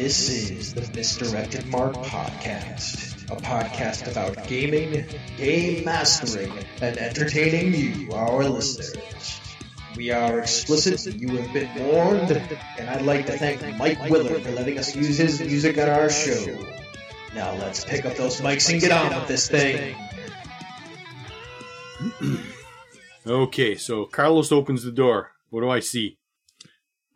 This is the Misdirected Mark Podcast, a podcast about gaming, game mastering, and entertaining you, our listeners. We are explicit, you have been warned, and I'd like to thank Mike Willard for letting us use his music on our show. Now let's pick up those mics and get on with this thing. Okay, so Carlos opens the door. What do I see?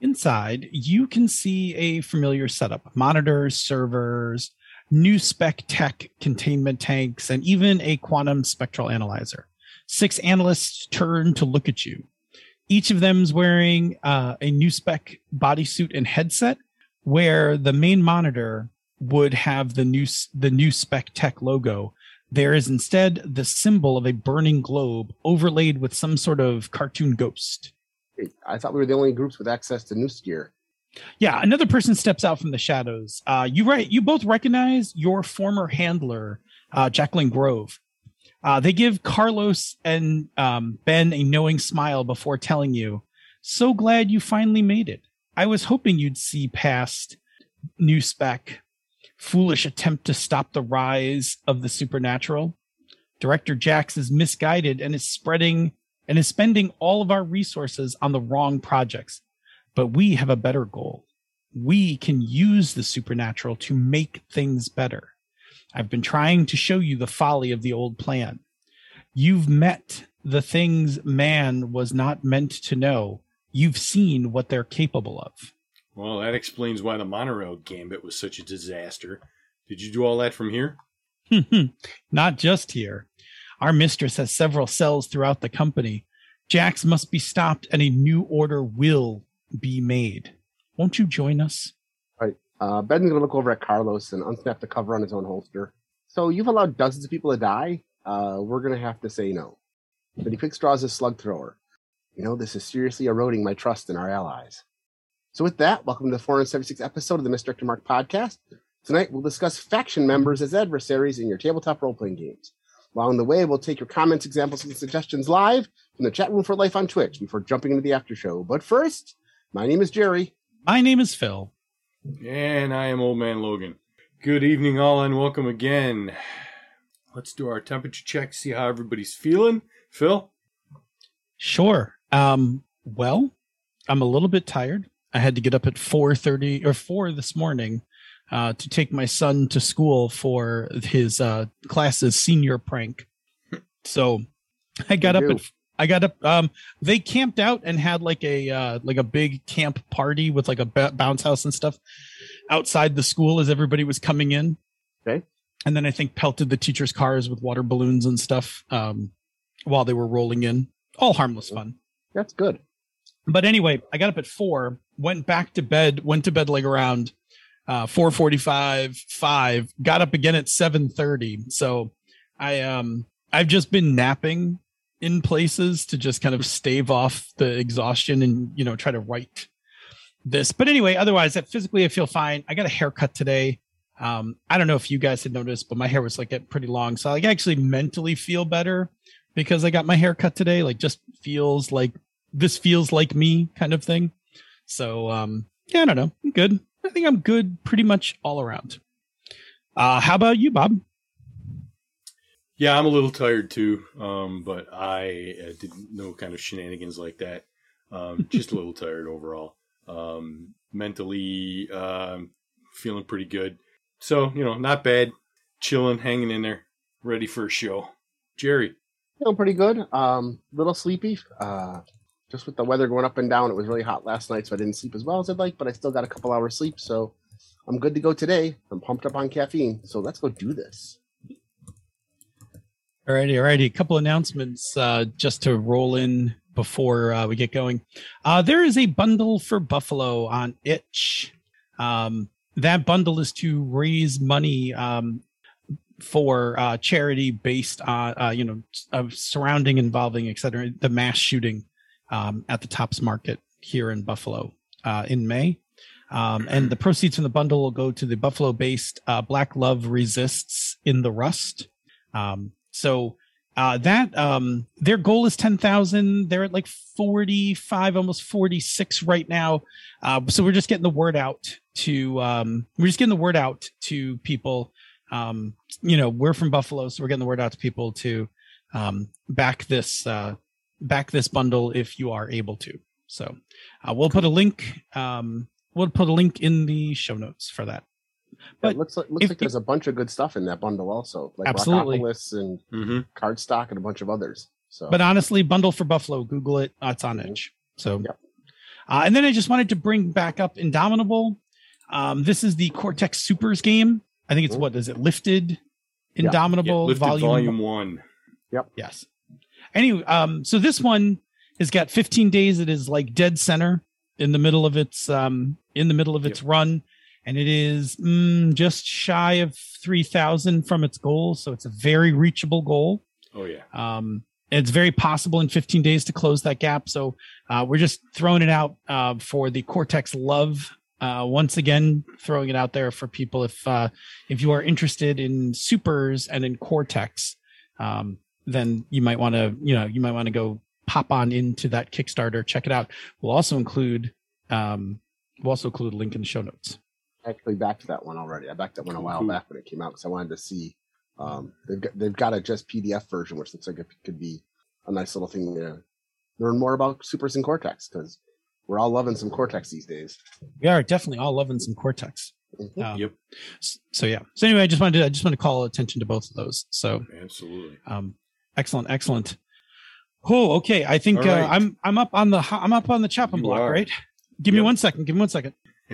Inside, you can see a familiar setup monitors, servers, new spec tech containment tanks, and even a quantum spectral analyzer. Six analysts turn to look at you. Each of them is wearing uh, a new spec bodysuit and headset, where the main monitor would have the new the new spec tech logo. There is instead the symbol of a burning globe overlaid with some sort of cartoon ghost. I thought we were the only groups with access to news gear. Yeah, another person steps out from the shadows. Uh, you right, you both recognize your former handler, uh, Jacqueline Grove. Uh, they give Carlos and um, Ben a knowing smile before telling you, "So glad you finally made it. I was hoping you'd see past new spec, foolish attempt to stop the rise of the supernatural. Director Jax is misguided and is spreading and is spending all of our resources on the wrong projects. But we have a better goal. We can use the supernatural to make things better. I've been trying to show you the folly of the old plan. You've met the things man was not meant to know. You've seen what they're capable of. Well, that explains why the monorail gambit was such a disaster. Did you do all that from here? not just here. Our mistress has several cells throughout the company. Jax must be stopped and a new order will be made. Won't you join us? All right. Uh, Ben's going to look over at Carlos and unsnap the cover on his own holster. So you've allowed dozens of people to die. Uh, we're going to have to say no. But he quick draws his slug thrower. You know, this is seriously eroding my trust in our allies. So with that, welcome to the 476th episode of the Mr. Mark podcast. Tonight we'll discuss faction members as adversaries in your tabletop role-playing games. Along the way, we'll take your comments, examples, and suggestions live from the chat room for life on Twitch before jumping into the after show. But first, my name is Jerry. My name is Phil. And I am Old Man Logan. Good evening, all, and welcome again. Let's do our temperature check, see how everybody's feeling. Phil? Sure. Um, well, I'm a little bit tired. I had to get up at 4:30 or 4 this morning uh, to take my son to school for his uh, class's senior prank. So I got up at I got up. Um, they camped out and had like a uh, like a big camp party with like a b- bounce house and stuff outside the school as everybody was coming in. Okay. And then I think pelted the teachers' cars with water balloons and stuff um, while they were rolling in. All harmless fun. That's good. But anyway, I got up at four, went back to bed, went to bed like around uh, 445 5 got up again at 730 so i um i've just been napping in places to just kind of stave off the exhaustion and you know try to write this. But anyway otherwise physically i feel fine. I got a haircut today. Um i don't know if you guys had noticed but my hair was like getting pretty long. So i actually mentally feel better because i got my hair cut today. Like just feels like this feels like me kind of thing. So um yeah i don't know. I'm good I think I'm good pretty much all around. Uh, how about you, Bob? Yeah, I'm a little tired too, um, but I uh, didn't know kind of shenanigans like that. Um, just a little tired overall. Um, mentally, uh, feeling pretty good. So, you know, not bad. Chilling, hanging in there, ready for a show. Jerry. Feeling pretty good. Um, little sleepy. Uh, just with the weather going up and down, it was really hot last night, so I didn't sleep as well as I'd like, but I still got a couple hours sleep, so I'm good to go today. I'm pumped up on caffeine, so let's go do this. Alrighty, alrighty. A couple announcements uh, just to roll in before uh, we get going. Uh, there is a bundle for Buffalo on Itch. Um, that bundle is to raise money um, for uh, charity based on uh, you know of surrounding, involving, etc. The mass shooting um, at the Tops Market here in Buffalo uh, in May. Um, and the proceeds from the bundle will go to the Buffalo based uh, Black Love Resists in the Rust. Um, so uh, that um, their goal is 10,000. They're at like 45, almost 46 right now. Uh, so we're just getting the word out to um, we're just getting the word out to people. Um, you know, we're from Buffalo, so we're getting the word out to people to um, back this uh, back this bundle if you are able to. So uh, we'll put a link. Um, we'll put a link in the show notes for that. But But it looks like looks if like there's a bunch of good stuff in that bundle also, like Absolutely. Rockopolis and Mm-hmm. Cardstock and a bunch of others. So But honestly, bundle for Buffalo, Google it. Uh, it's on Itch. So, Yep. uh, and then I just wanted to bring back up Indomitable. Um, this is the Cortex Supers game. I think it's Mhm. what is it? Lifted Yeah. Indomitable lifted volume. volume one. Yep. Yes. Anyway, um, so this one has got 15 days. It is like dead center in the middle of its um in the middle of its run, and it is mm, just shy of 3,000 from its goal. So it's a very reachable goal. Oh yeah. Um, it's very possible in 15 days to close that gap. So uh, we're just throwing it out uh, for the Cortex Love. Uh, once again, throwing it out there for people if uh, if you are interested in supers and in Cortex, um, then you might want to you know you might want to go pop on into that Kickstarter, check it out. We'll also include um, we'll also include a link in the show notes. I actually backed that one already. I backed that one a Cool, while cool. back when it came out because I wanted to see. Um, they've got they've got a just PDF version, which looks like it could be a nice little thing to learn more about Supers and Cortex because we're all loving some Cortex these days. We are definitely all loving some Cortex. Mhm. Um, Yep. s- So yeah. So anyway, I just wanted to I just want to call attention to both of those. So Absolutely. um, excellent, excellent. Oh, okay. I think All right. uh, I'm I'm up on the I'm up on the chopping You block, are. right? Give me one second. Give me one second.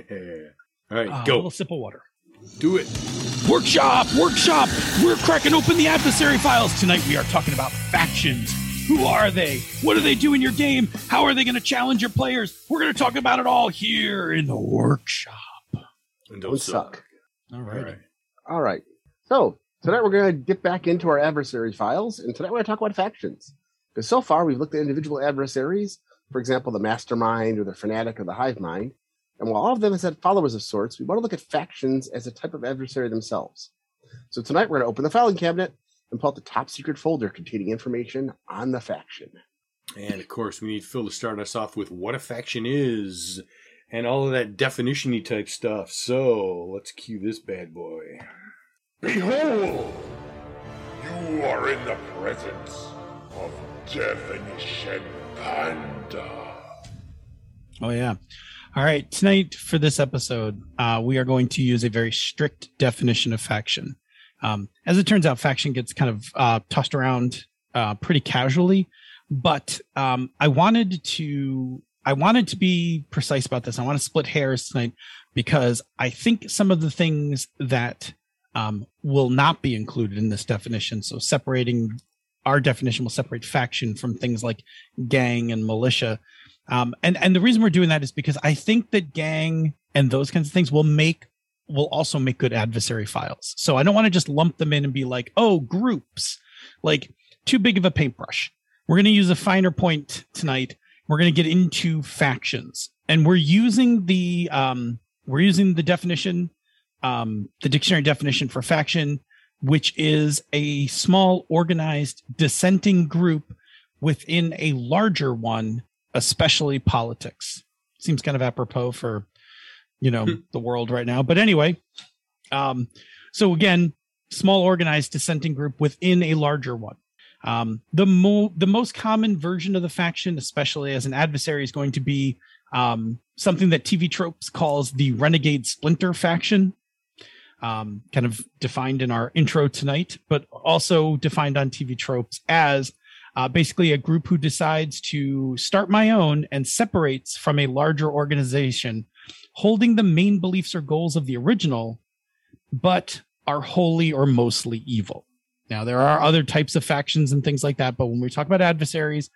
All right, A go. little sip of water. Do it. Workshop, workshop. We're cracking open the adversary files tonight. We are talking about factions. Who are they? What do they do in your game? How are they going to challenge your players? We're going to talk about it all here in the workshop. And Don't suck. All All right. right. All right. So tonight we're going to dip back into our adversary files, and tonight we're going to talk about factions. Because so far we've looked at individual adversaries, for example, the Mastermind or the Fanatic or the Hive Mind. And while all of them has had followers of sorts, we want to look at factions as a type of adversary themselves. So tonight we're going to open the filing cabinet and pull out the top secret folder containing information on the faction. And of course, we need Phil to start us off with what a faction is and all of that definition-y type stuff. So let's cue this bad boy. Behold! You are in the presence of Definition Panda. Oh yeah. All right. Tonight for this episode, uh, we are going to use a very strict definition of faction. Um, as it turns out, faction gets kind of uh, tossed around uh, pretty casually, but um, I wanted to I wanted to be precise about this. I want to split hairs tonight because I think some of the things that um, will not be included in this definition. So separating our definition will separate faction from things like gang and militia. Um, and and the reason we're doing that is because I think that gang and those kinds of things will make will also make good adversary files. So I don't want to just lump them in and be like, oh, groups, like too big of a paintbrush. We're going to use a finer point tonight. We're going to get into factions, and we're using the um, we're using the definition, um, the dictionary definition for faction, which is a small organized dissenting group within a larger one especially politics. Seems kind of apropos for, you know, the world right now. But anyway, um, so again, small organized dissenting group within a larger one. Um, the mo- the most common version of the faction, especially as an adversary, is going to be um, something that TV Tropes calls the Renegade Splinter faction. Um, kind of defined in our intro tonight, but also defined on TV Tropes as uh, basically a group who decides to start my own and separates from a larger organization, holding the main beliefs or goals of the original, but are wholly or mostly evil. Now, there are other types of factions and things like that, but when we talk about adversaries,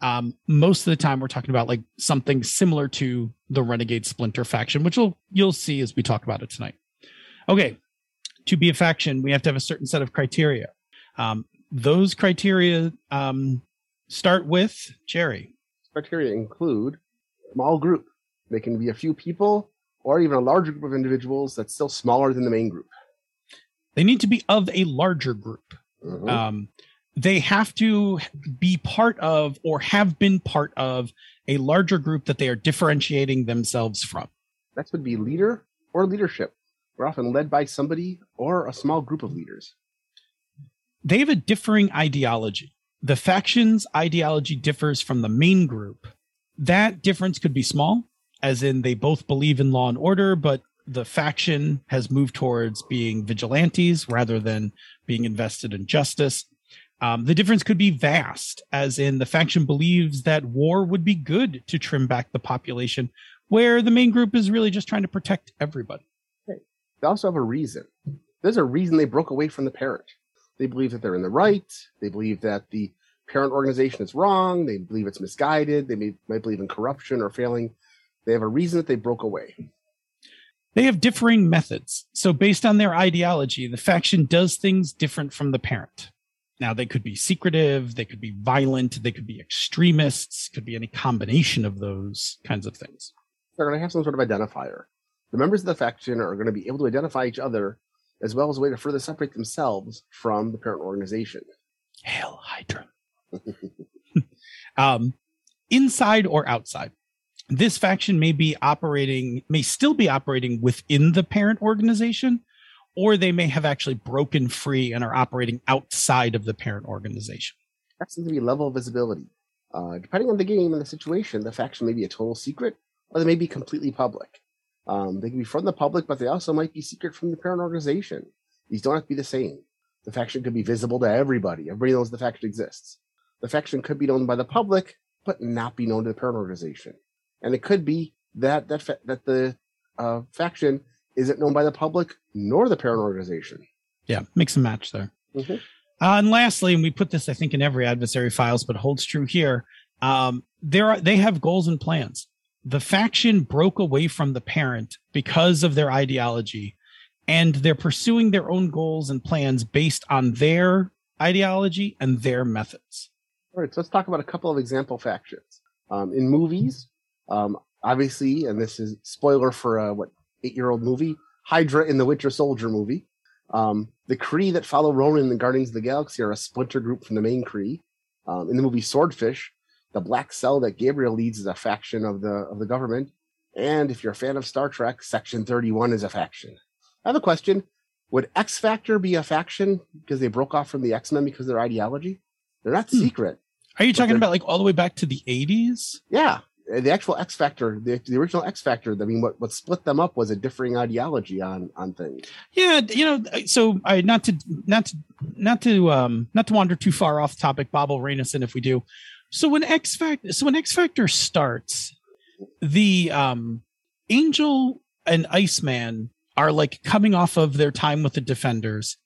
um, most of the time we're talking about like something similar to the Renegade Splinter faction, which you'll you'll see as we talk about it tonight. Okay, to be a faction, we have to have a certain set of criteria. Um, those criteria um, start with Jerry. Criteria include small group. They can be a few people or even a larger group of individuals that's still smaller than the main group. They need to be of a larger group. Mhm. Um, they have to be part of or have been part of a larger group that they are differentiating themselves from. Next would be leader or leadership. We're often led by somebody or a small group of leaders. They have a differing ideology. The faction's ideology differs from the main group. That difference could be small, as in they both believe in law and order, but the faction has moved towards being vigilantes rather than being invested in justice. Um, the difference could be vast, as in the faction believes that war would be good to trim back the population, where the main group is really just trying to protect everybody. They also have a reason. There's a reason they broke away from the parent. They believe that they're in the right. They believe that the parent organization is wrong. They believe it's misguided. They may, might believe in corruption or failing. They have a reason that they broke away. They have differing methods. So, based on their ideology, the faction does things different from the parent. Now, they could be secretive, they could be violent, they could be extremists, could be any combination of those kinds of things. They're going to have some sort of identifier. The members of the faction are going to be able to identify each other as well as a way to further separate themselves from the parent organization. Hail Hydra. um, inside or outside, this faction may be operating, may still be operating within the parent organization, or they may have actually broken free and are operating outside of the parent organization. That's going to be level of visibility. Uh, depending on the game and the situation, the faction may be a total secret, or they may be completely public. Um, they can be from the public, but they also might be secret from the parent organization. These don't have to be the same. The faction could be visible to everybody. Everybody knows the faction exists. The faction could be known by the public, but not be known to the parent organization. And it could be that that fa- that the uh, faction isn't known by the public nor the parent organization. Yeah, mix and match there. Mhm. Uh, and lastly, and we put this, I think, in every adversary files, but holds true here. Um, there are they have goals and plans. The faction broke away from the parent because of their ideology, and they're pursuing their own goals and plans based on their ideology and their methods. All right, so let's talk about a couple of example factions. Um, in movies, um, obviously, and this is spoiler for a what eight year old movie, Hydra in the Winter Soldier movie. Um, the Kree that follow Ronan in the Guardians of the Galaxy are a splinter group from the main Kree. Um, in the movie Swordfish, the Black Cell that Gabriel leads is a faction of the of the government. And if you're a fan of Star Trek, Section 31 is a faction. I have a question. Would X Factor be a faction because they broke off from the X Men because of their ideology? They're not Hmm. secret. Are you talking about like all the way back to the 80s? Yeah, the actual X Factor, the, the original X Factor. I mean, what what split them up was a differing ideology on on things. Yeah, you know, so I not to not to not to um not to wander too far off topic, Bob will rein us in if we do. So when X Factor so when X Factor starts, the um Angel and Iceman are like coming off of their time with the Defenders.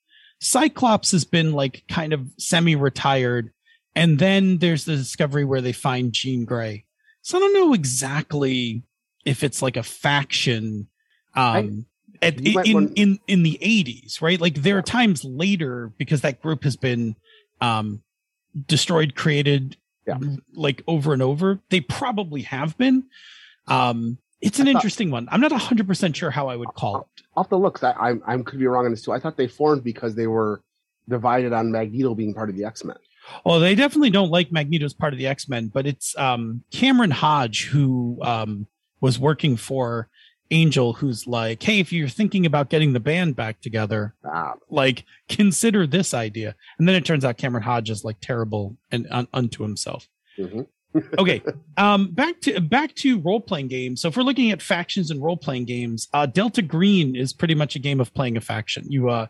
Cyclops has been like kind of semi-retired, and then there's the discovery where they find Jean Grey. So I don't know exactly if it's like a faction. Um, at, You in, want- in in the 80s, right? Like there are times later because that group has been um, destroyed, created, Yeah. like over and over. They probably have been. Um, it's an thought- interesting one. I'm not 100 percent sure how I would call it. Off the have to look. 'cause I, I I could be wrong on this too. I thought they formed because they were divided on Magneto being part of the X Men. Well, they definitely don't like Magneto as part of the X Men, but it's um, Cameron Hodge who um, was working for Angel, who's like, "Hey, if you're thinking about getting the band back together, Ah, like consider this idea." And then it turns out Cameron Hodge is like terrible and un- unto himself. mhm. okay um back to back to role-playing games so if we're looking at factions and role-playing games uh delta green is pretty much a game of playing a faction you uh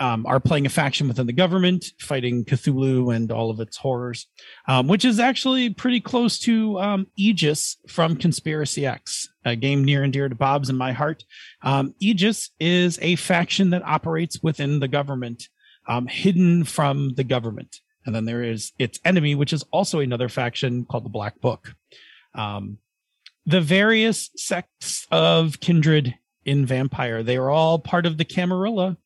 um, are playing a faction within the government fighting cthulhu and all of its horrors um, which is actually pretty close to um, aegis from conspiracy x a game near and dear to bob's and my heart um, aegis is a faction that operates within the government um, hidden from the government and then there is its enemy, which is also another faction called the Black Book. Um, the various sects of kindred in Vampire, they are all part of the Camarilla,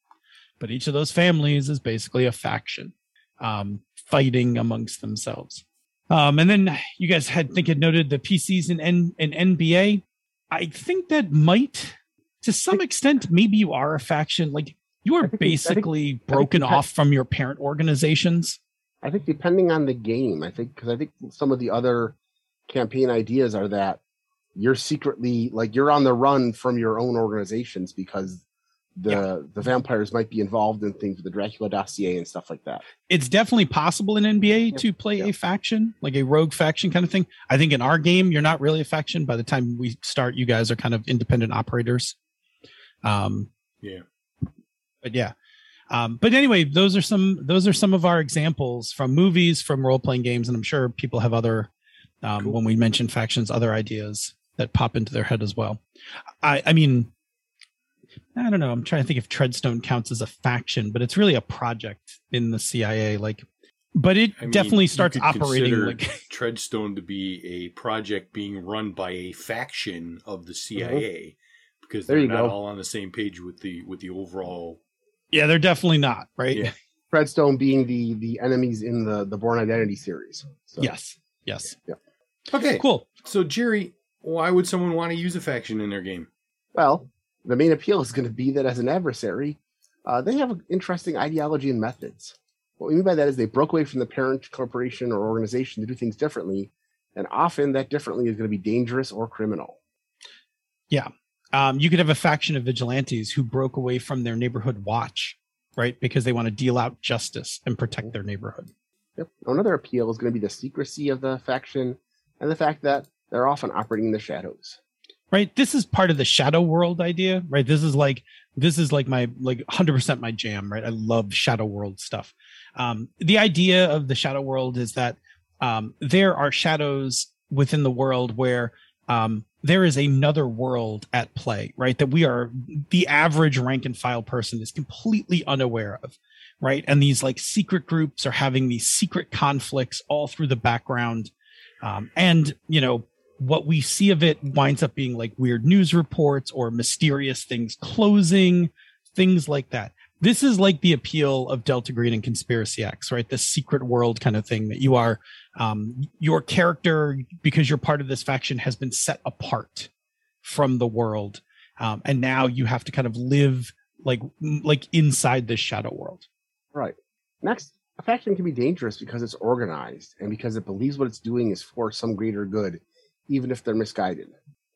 but each of those families is basically a faction um, fighting amongst themselves. Um, and then you guys had think had noted the PCs and N and NBA. I think that might, to some extent, maybe you are a faction. Like you are I think- basically broken off from your parent organizations. I think depending on the game, I think because I think some of the other campaign ideas are that you're secretly like you're on the run from your own organizations because the the vampires might be involved in things with the Dracula dossier and stuff like that. It's definitely possible in NBA Yeah, to play yeah. a faction, like a rogue faction kind of thing. I think in our game, you're not really a faction. By the time we start, you guys are kind of independent operators. Um, Yeah. but yeah. Um, but anyway, those are some those are some of our examples from movies, from role playing games, and I'm sure people have other um, Cool. when we mention factions, other ideas that pop into their head as well. I, I mean, I don't know. I'm trying to think if Treadstone counts as a faction, but it's really a project in the CIA. Like, but it I mean, definitely you starts operating like Treadstone to be a project being run by a faction of the mm-hmm. CIA because they're not go. all on the same page with the with the overall. yeah, they're definitely not right. Yeah. Treadstone being the the enemies in the the Bourne Identity series. So, Yes, yes, Okay, cool. So Jerry, why would someone want to use a faction in their game? Well, the main appeal is going to be that as an adversary, uh, they have an interesting ideology and methods. What we mean by that is they broke away from the parent corporation or organization to do things differently, and often that differently is going to be dangerous or criminal. Yeah. Um, you could have a faction of vigilantes who broke away from their neighborhood watch, right? Because they want to deal out justice and protect their neighborhood. Yep. Another appeal is going to be the secrecy of the faction and the fact that they're often operating in the shadows. Right. This is part of the shadow world idea, right? This is like this is like my like 100% my jam, right? I love shadow world stuff. Um, the idea of the shadow world is that um, there are shadows within the world where um, there is another world at play, right? That we are the average rank and file person is completely unaware of, right? And these like secret groups are having these secret conflicts all through the background. Um, and, you know, what we see of it winds up being like weird news reports or mysterious things closing, things like that. This is like the appeal of Delta Green and Conspiracy X, right? The secret world kind of thing that you are, um, your character, because you're part of this faction, has been set apart from the world. Um, and now you have to kind of live like, like inside this shadow world. Right. Next, a faction can be dangerous because it's organized and because it believes what it's doing is for some greater good, even if they're misguided.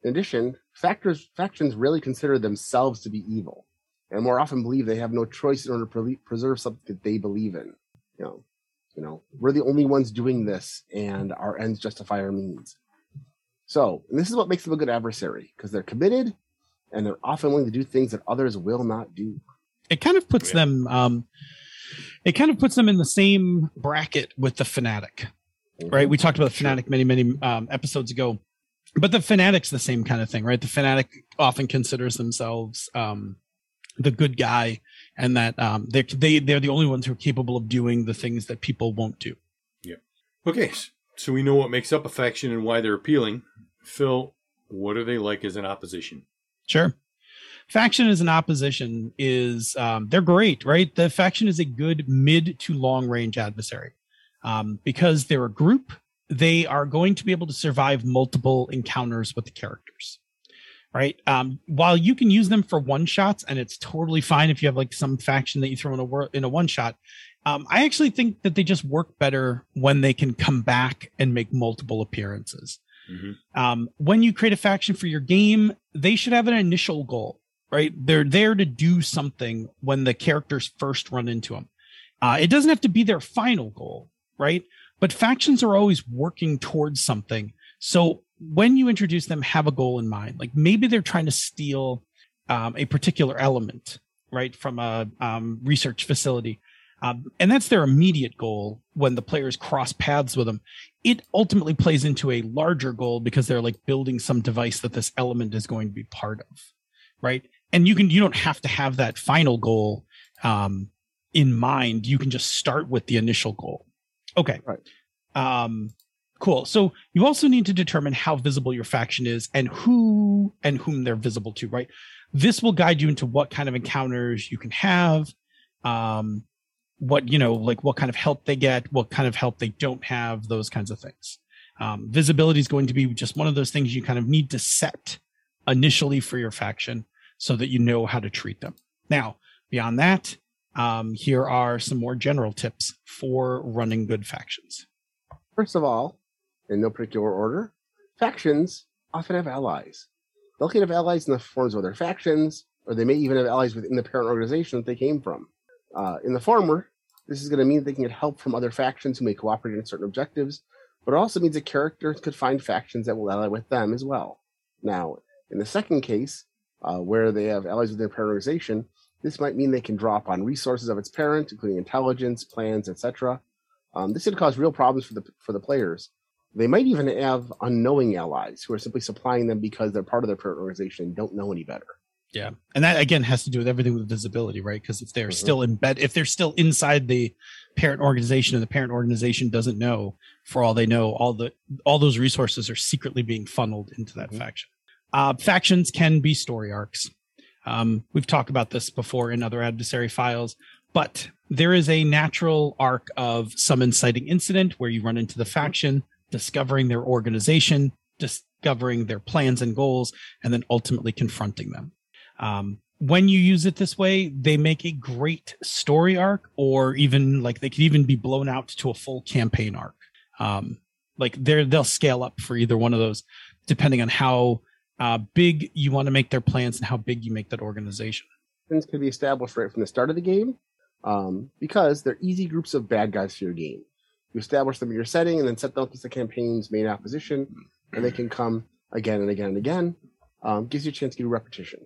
In addition, factors, factions really consider themselves to be evil and more often believe they have no choice in order to pre- preserve something that they believe in. You know, you know, we're the only ones doing this and our ends justify our means. So, and this is what makes them a good adversary because they're committed and they're often willing to do things that others will not do. it kind of puts Yeah. them um it kind of puts them in the same bracket with the fanatic right we talked about the Sure. fanatic many many um, episodes ago but the fanatic's the same kind of thing right the fanatic often considers themselves um the good guy and that um they're they, they're the only ones who are capable of doing the things that people won't do Yeah. Okay, so we know what makes up a faction and why they're appealing. Phil, what are they like as an opposition? Sure. Faction as an opposition is um, they're great, right? The faction is a good mid to long range adversary um, because they're a group. They are going to be able to survive multiple encounters with the characters, right? Um, while you can use them for one shots, and it's totally fine if you have like some faction that you throw in a wor- in a one shot. Um, I actually think that they just work better when they can come back and make multiple appearances Mhm. um, when you create a faction for your game, they should have an initial goal, right? They're there to do something when the characters first run into them. Uh, it doesn't have to be their final goal, right? But factions are always working towards something. So when you introduce them, have a goal in mind. Like maybe they're trying to steal um, a particular element, right, from a um, research facility. Um, and that's their immediate goal when the players cross paths with them it ultimately plays into a larger goal because they're like building some device that this element is going to be part of right and you can you don't have to have that final goal um in mind you can just start with the initial goal okay. Right. um cool. So you also need to determine how visible your faction is and who and whom they're visible to right? This will guide you into what kind of encounters you can have um what you know like what kind of help they get what kind of help they don't have those kinds of things. Um, visibility is going to be just one of those things you kind of need to set initially for your faction so that you know how to treat them. Now beyond that um, here are some more general tips for running good factions First of all, in no particular order, factions often have allies. They'll have allies in the forms of their factions, or they may even have allies within the parent organization that they came from. Uh, in the former, this is going to mean they can get help from other factions who may cooperate in certain objectives, but it also means that characters could find factions that will ally with them as well. Now, in the second case, uh, where they have allies within their parent organization, this might mean they can drop on resources of its parent, including intelligence, plans, etc. Um, this could cause real problems for the for the players. They might even have unknowing allies who are simply supplying them because they're part of their parent organization and don't know any better. Yeah, and that again has to do with everything with visibility, right? Because if they're Mhm. still in bed, if they're still inside the parent organization, and the parent organization doesn't know, for all they know, all the all those resources are secretly being funneled into that Mhm. faction. Uh, factions can be story arcs. Um, we've talked about this before in other adversary files, but there is a natural arc of some inciting incident where you run into the faction, discovering their organization, discovering their plans and goals, and then ultimately confronting them. Um, when you use it this way, they make a great story arc, or even like they could even be blown out to a full campaign arc. Um, like they're they'll scale up for either one of those, depending on how uh, big you want to make their plans and how big you make that organization. Things can be established right from the start of the game um, because they're easy groups of bad guys for your game. You establish them in your setting and then set them up as the campaign's main opposition, and they can come again and again and again. Um, gives you a chance to do repetition.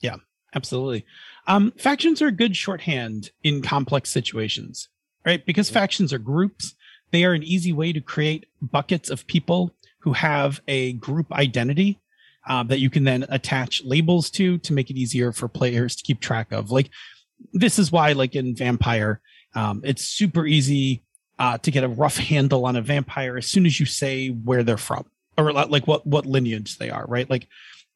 Yeah, absolutely. Um, factions are a good shorthand in complex situations, right? Because factions are groups, they are an easy way to create buckets of people who have a group identity uh, that you can then attach labels to to make it easier for players to keep track of. Like, this is why, like in Vampire, um, it's super easy uh, to get a rough handle on a vampire as soon as you say where they're from or like what what lineage they are, right? Like,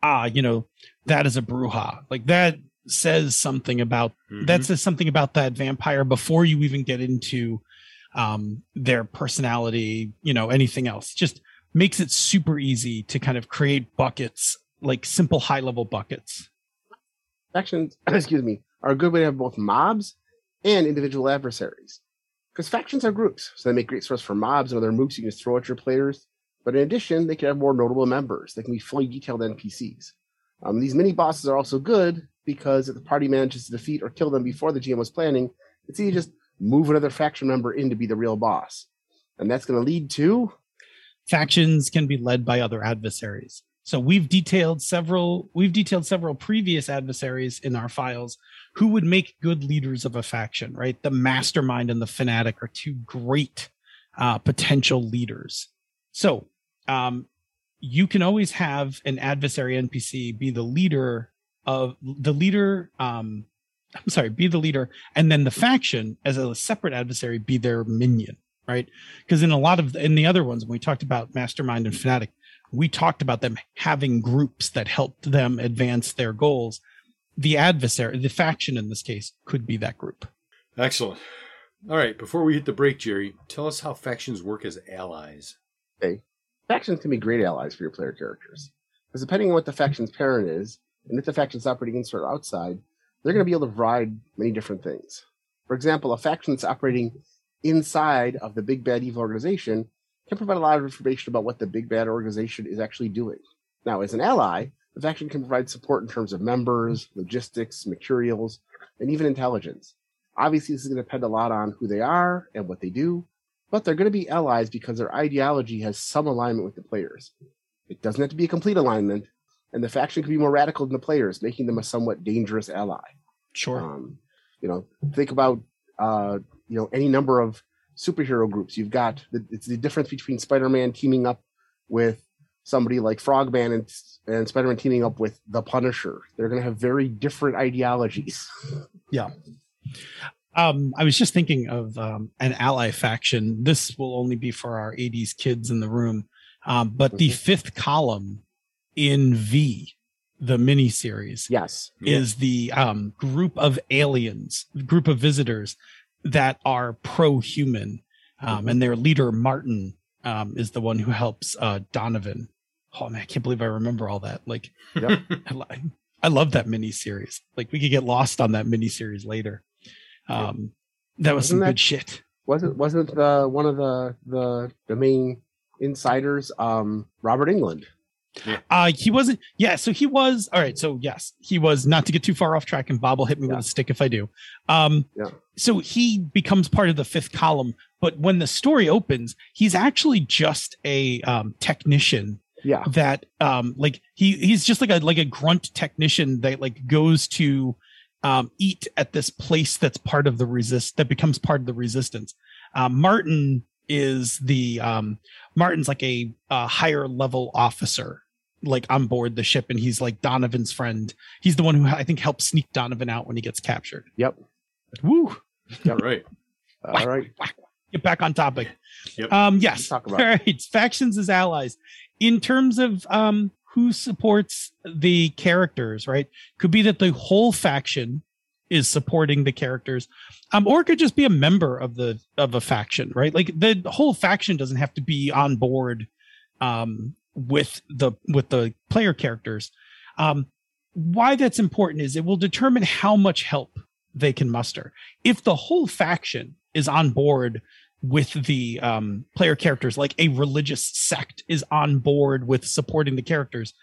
ah, you know, that is a Brujah. Like that says something about Mhm. that says something about that vampire before you even get into um their personality, you know, anything else. Just makes it super easy to kind of create buckets, like simple high level buckets. Factions, excuse me, are a good way to have both mobs and individual adversaries. Because factions are groups, so they make great source for mobs and other moves you can throw at your players. But in addition, they can have more notable members. They can be fully detailed NPCs. Um, these mini bosses are also good because if the party manages to defeat or kill them before the GM was planning, it's easy to just move another faction member in to be the real boss. And that's going to lead to factions can be led by other adversaries. So we've detailed several we've detailed several previous adversaries in our files who would make good leaders of a faction, right? The mastermind and the fanatic are two great uh, potential leaders. So um, you can always have an adversary NPC be the leader of the leader. Um, I'm sorry, be the leader, and then the faction as a separate adversary be their minion, right? because in a lot of in the other ones when we talked about mastermind and fanatic we talked about them having groups that helped them advance their goals the adversary the faction in this case could be that group Excellent. All right, before we hit the break, Jerry, tell us how factions work as allies. Hey, factions can be great allies for your player characters. Because depending on what the faction's parent is, and if the faction's operating inside or outside, they're going to be able to provide many different things. For example, a faction that's operating inside of the big bad evil organization can provide a lot of information about what the big bad organization is actually doing. Now, as an ally, the faction can provide support in terms of members, logistics, materials, and even intelligence. Obviously, this is going to depend a lot on who they are and what they do, but they're going to be allies because their ideology has some alignment with the players. It doesn't have to be a complete alignment, and the faction can be more radical than the players, making them a somewhat dangerous ally. sure Um, you know, think about uh, you know any number of superhero groups. You've got the, it's the difference between Spider-Man teaming up with somebody like Frogman and and Spider-Man teaming up with the Punisher. They're going to have very different ideologies. Yeah. Um i was just thinking of um an ally faction this will only be for our 80s kids in the room um but the Mhm. fifth column in v the mini series yes, is the um, group of aliens, group of visitors that are pro-human, um, Mhm. and their leader Martin um, is the one who helps uh, Donovan. Oh man, I can't believe I remember all that. Like, Yep. I, I love that mini series. Like, we could get lost on that mini series later. Um, that was some Wasn't that- good shit. wasn't wasn't the one of the the the main insiders um Robert Englund? Uh, he wasn't. Yeah, so he was. All right. So yes, he was. Not to get too far off track, and Bob will hit me Yeah. with a stick if I do. Um, Yeah. So he becomes part of the fifth column, but when the story opens, he's actually just a um, technician Yeah. that um like he he's just like a like a grunt technician that like goes to um eat at this place that's part of the resist that becomes part of the resistance um martin is the um martin's like a, uh higher level officer like on board the ship and he's like donovan's friend he's the one who i think helps sneak donovan out when he gets captured Yep. woo All right. All right. get back on topic. Yep. Um, yes. Let's talk about All right. Factions as allies. In terms of um, who supports the characters, right? Could be that the whole faction is supporting the characters, um, or it could just be a member of the of a faction, right? Like the whole faction doesn't have to be on board um, with the with the player characters. Um, why that's important is it will determine how much help they can muster. If the whole faction is on board with the um, player characters, like a religious sect is on board with supporting the characters,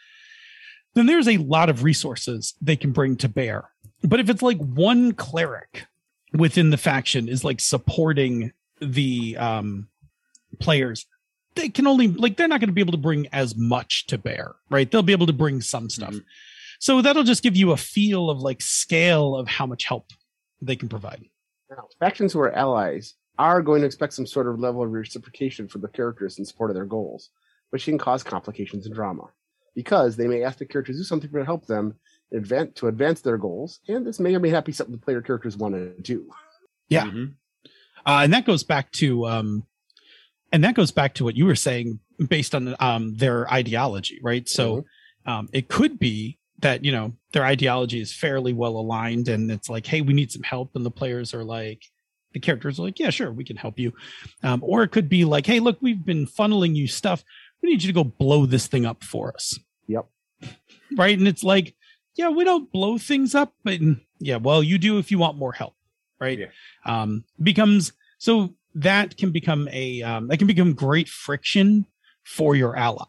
then there's a lot of resources they can bring to bear. But if it's like one cleric within the faction is like supporting the um, players, they can only like they're not going to be able to bring as much to bear, right? They'll be able to bring some stuff. Mhm. So that'll just give you a feel of like scale of how much help they can provide. Now, factions who are allies are going to expect some sort of level of reciprocation for the characters in support of their goals, which can cause complications and drama. Because they may ask the characters to do something to help them advance to advance their goals, and this may or may not be something the player characters want to do. Yeah. Mhm. uh, and that goes back to um and that goes back to what you were saying based on um their ideology right? So um it could be that you know their ideology is fairly well aligned and it's like hey we need some help. And the players are like the characters are like yeah sure we can help you. Um or it could be like hey look we've been funneling you stuff. We need you to go blow this thing up for us. Yep. right? And it's like yeah we don't blow things up but yeah well you do if you want more help right? Yeah. um becomes so that can become a um that can become great friction for your ally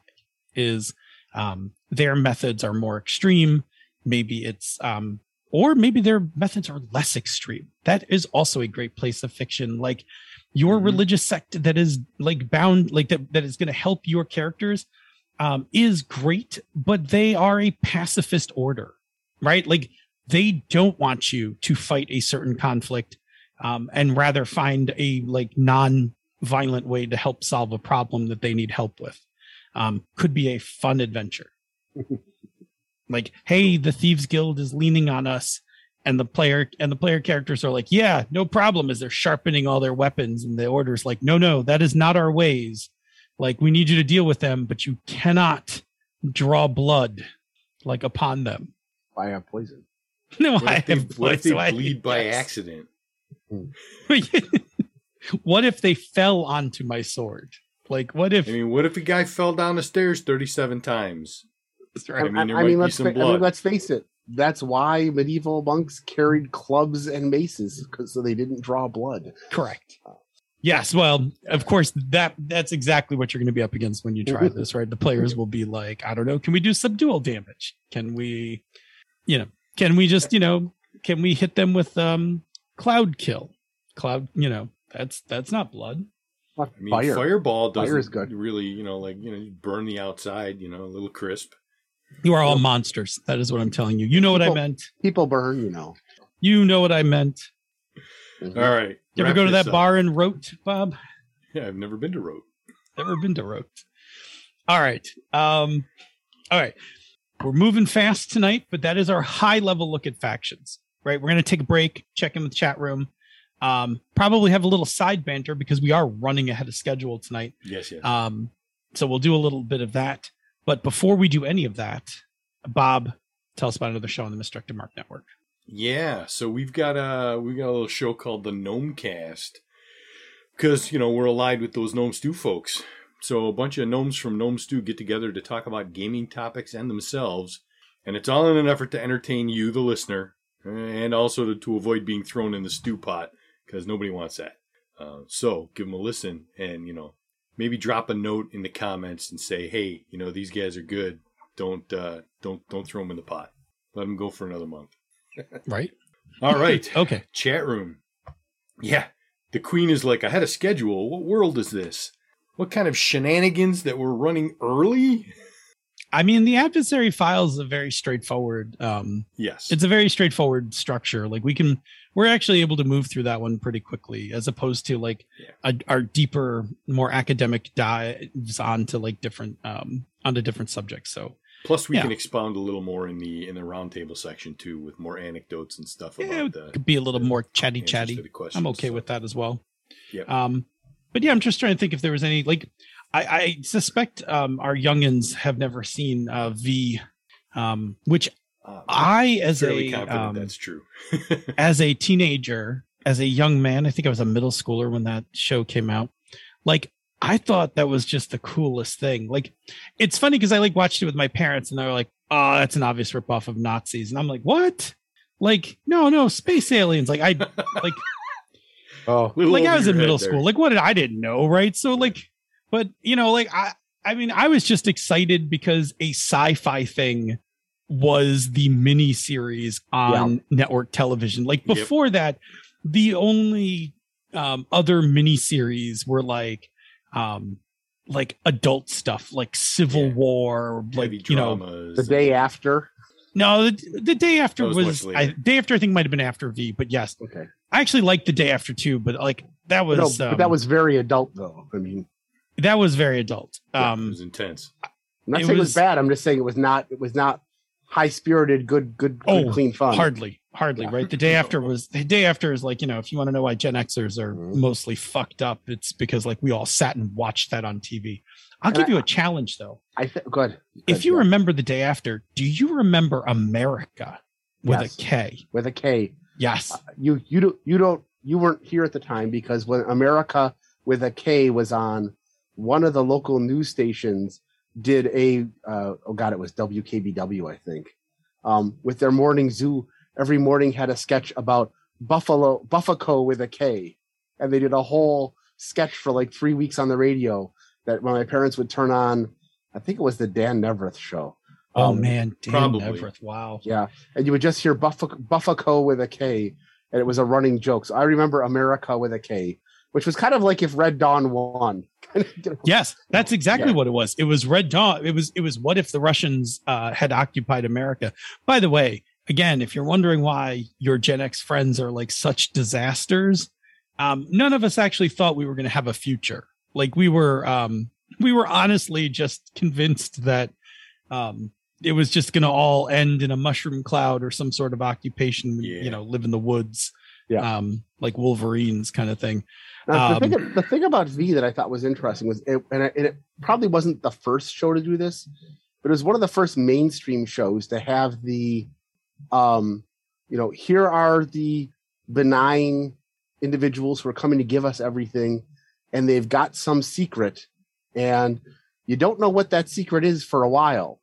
is um their methods are more extreme. Maybe it's um or maybe their methods are less extreme. That is also a great place of fiction. Like your Mhm. religious sect that is like bound like that that is going to help your characters um is great but they are a pacifist order right? Like they don't want you to fight a certain conflict um, and rather find a like non-violent way to help solve a problem that they need help with. Um, could be a fun adventure. Like hey the thieves guild is leaning on us. And the player and the player characters are like yeah no problem as they're sharpening all their weapons. And the order's like no no that is not our ways. Like we need you to deal with them but you cannot draw blood like upon them. I have poison. no What i if they, have what if they so I- bleed by yes. accident? what if they fell onto my sword? Like, what if? I mean, what if a guy fell down the stairs 37 times? I mean, there might be let's, some fa- I mean, let's face it. That's why medieval monks carried clubs and maces, because so they didn't draw blood. correct. Yes. Well, of course that that's exactly what you're going to be up against when you try this, right? The players will be like, I don't know, can we do subdual damage? Can we, you know, can we just, you know, can we hit them with um cloud kill? Cloud, you know, that's that's not blood. What, I mean, fire. fireball doesn't is good. really, you know, like, you know, you burn the outside, you know, a little crisp. You are all monsters. That is what I'm telling you. You know what I meant. People burn, you know. You know what I meant. Mhm. All right. You ever go to that up. bar in Rote, Bob? Yeah, I've never been to Rote. Never been to Rote. All right. Um, all right. We're moving fast tonight, but that is our high level look at factions, right? We're going to take a break, check in with the chat room, um, probably have a little side banter because we are running ahead of schedule tonight. Yes, yes. Um, so we'll do a little bit of that. But before we do any of that, Bob, tell us about another show on the Misdirected Mark Network. Yeah, so we've got a we got a little show called the Gnome Cast because you know we're allied with those Gnome Stew folks. So a bunch of gnomes from Gnome Stew get together to talk about gaming topics and themselves, and it's all in an effort to entertain you, the listener, and also to, to avoid being thrown in the stew pot because nobody wants that. Uh, so give them a listen, and you know maybe drop a note in the comments and say, hey, you know these guys are good. don't uh, don't don't throw them in the pot. Let them go for another month. Right. All right. Okay. Chat room. Yeah. The queen is like, I had a schedule. What world is this? What kind of shenanigans that we're running early? I mean, the adversary files is a very straightforward. Um, Yes. it's a very straightforward structure. Like we can, we're actually able to move through that one pretty quickly, as opposed to like Yeah. a, our deeper, more academic dives onto like different, um, onto different subjects. So Plus, we yeah. can expound a little more in the in the roundtable section too, with more anecdotes and stuff yeah, about it the could be a little more chatty chatty. the. I'm okay So, with that as well. Yeah. Um, but yeah, I'm just trying to think if there was any like I, I suspect um, our youngins have never seen uh, V, um, which uh, I as a um, that's true. as a teenager, as a young man, I think I was a middle schooler when that show came out. Like I thought that was just the coolest thing. Like it's funny because I like watched it with my parents and they were like, "Oh, that's an obvious ripoff of Nazis," and I'm like, "What?" Like no, no, space aliens. Like I like Oh, like I was in middle there. school. Like what did I didn't know, right? So like, but you know, like I, I mean, I was just excited because a sci-fi thing was the mini series on network television. Like Yep. before that, the only um, other mini series were like, um, like adult stuff, like Civil Yeah. War, like Heavy you know, the day after. no, the, the day after That was was, I, day after. I think might have been after V, but yes, Okay, I actually liked the day after too. But like that no, was, but um, that was very adult though. I mean, that was very adult. Yeah, it Um, was intense. I'm not It saying it was- was bad. I'm just saying it was not. It was not high spirited, good, good, good Oh, clean fun. hardly, hardly. Yeah. Right. The day after was the day after is like you know if you want to know why Gen Xers are Mhm. mostly fucked up, it's because like we all sat and watched that on TV. I'll And give I- you a challenge though. I think good. If you yeah. remember the day after, do you remember America with Yes. a K? with a K, Yes. you you don't you don't you weren't here at the time because when America with a K was on, one of the local news stations did a uh, oh god it was WKBW I think, um, with their morning zoo every morning had a sketch about Buffalo Buffaco with a K, and they did a whole sketch for like three weeks on the radio that when my parents would turn on, I think it was the Dan Neaverth show. Oh Um, man, Dan probably. Everett. Wow. Yeah, and you would just hear Buffa- Buffaco with a K, and it was a running joke. So I remember America with a K, which was kind of like if Red Dawn won. Yes, that's exactly Yeah. what it was. It was Red Dawn. It was it was what if the Russians uh, had occupied America? By the way, again, if you're wondering why your Gen X friends are like such disasters, um, none of us actually thought we were going to have a future. Like we were, um, we were honestly just convinced that um, it was just going to all end in a mushroom cloud or some sort of occupation. Yeah. You know, live in the woods, Yeah. um, like Wolverines kind of thing. Now, the, Um, thing, the thing about V that I thought was interesting was, it, and, it, and it probably wasn't the first show to do this, but it was one of the first mainstream shows to have the, um, you know, here are the benign individuals who are coming to give us everything, and they've got some secret, and you don't know what that secret is for a while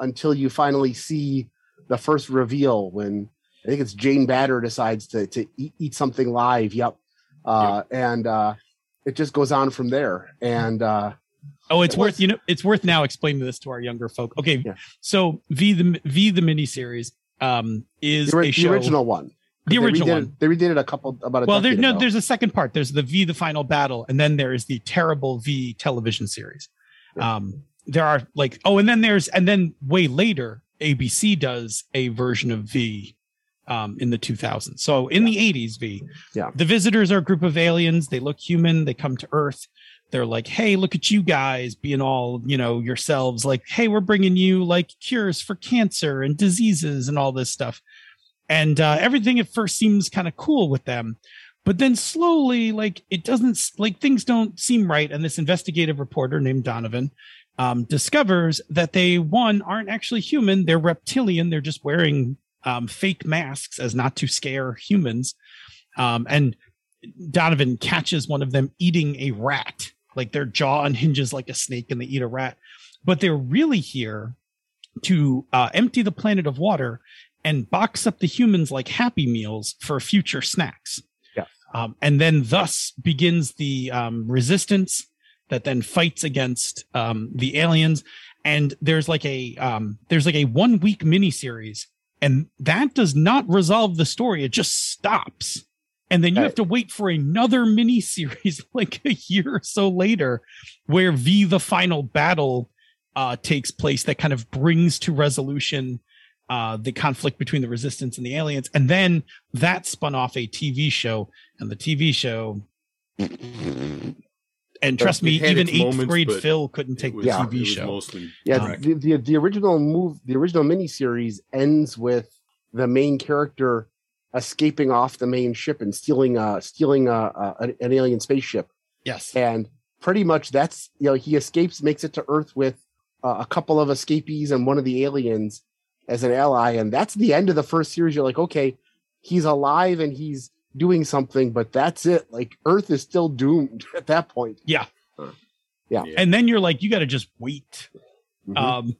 until you finally see the first reveal when I think it's Jane Badler decides to to eat, eat something live. Yep. Uh, and uh, it just goes on from there. And uh, Oh, it's It worth was- you know it's worth now explaining this to our younger folk. Okay, Yeah. so V the V the miniseries um is the, the original one, the They original redid one. They redid it a couple about a Well, there no, ago. there's a second part. There's the V the final battle, and then there is the terrible V television series. Um, there are like oh, and then there's and then way later ABC does a version of V. Um, in the 2000s. So in the 80s, V, Yeah. the visitors are a group of aliens. They look human. They come to Earth. They're like, hey, look at you guys being all, you know, yourselves. Like, hey, we're bringing you like cures for cancer and diseases and all this stuff. And uh, everything at first seems kind of cool with them. But then slowly, like, it doesn't, like, things don't seem right. And this investigative reporter named Donovan um, discovers that they, one, aren't actually human. They're reptilian. They're just wearing um, fake masks as not to scare humans. Um, and Donovan catches one of them eating a rat. Like their jaw unhinges like a snake and they eat a rat. But they're really here to uh, empty the planet of water and box up the humans like happy meals for future snacks. Yes. Um, and then thus begins the um, resistance that then fights against um, the aliens. and there's like a um there's like a one week miniseries and that does not resolve the story. It just stops. And then you Right. have to wait for another miniseries like a year or so later where v the final battle uh takes place that kind of brings to resolution uh the conflict between the resistance and the aliens. And then that spun off a tv show. And the tv show and trust It me even eighth moments, grade phil couldn't take It was, the Yeah. tv was show mostly Yeah, correct. the, the the original move, the original miniseries ends with the main character escaping off the main ship and stealing uh stealing uh, uh an, an alien spaceship, yes and pretty much that's you know he escapes, makes it to Earth with uh, a couple of escapees and one of the aliens as an ally, and that's the end of the first series. You're like, okay, he's alive and he's doing something, but that's it. Like Earth is still doomed at that point. Yeah. Yeah. and then you're like you got to just wait Mhm. um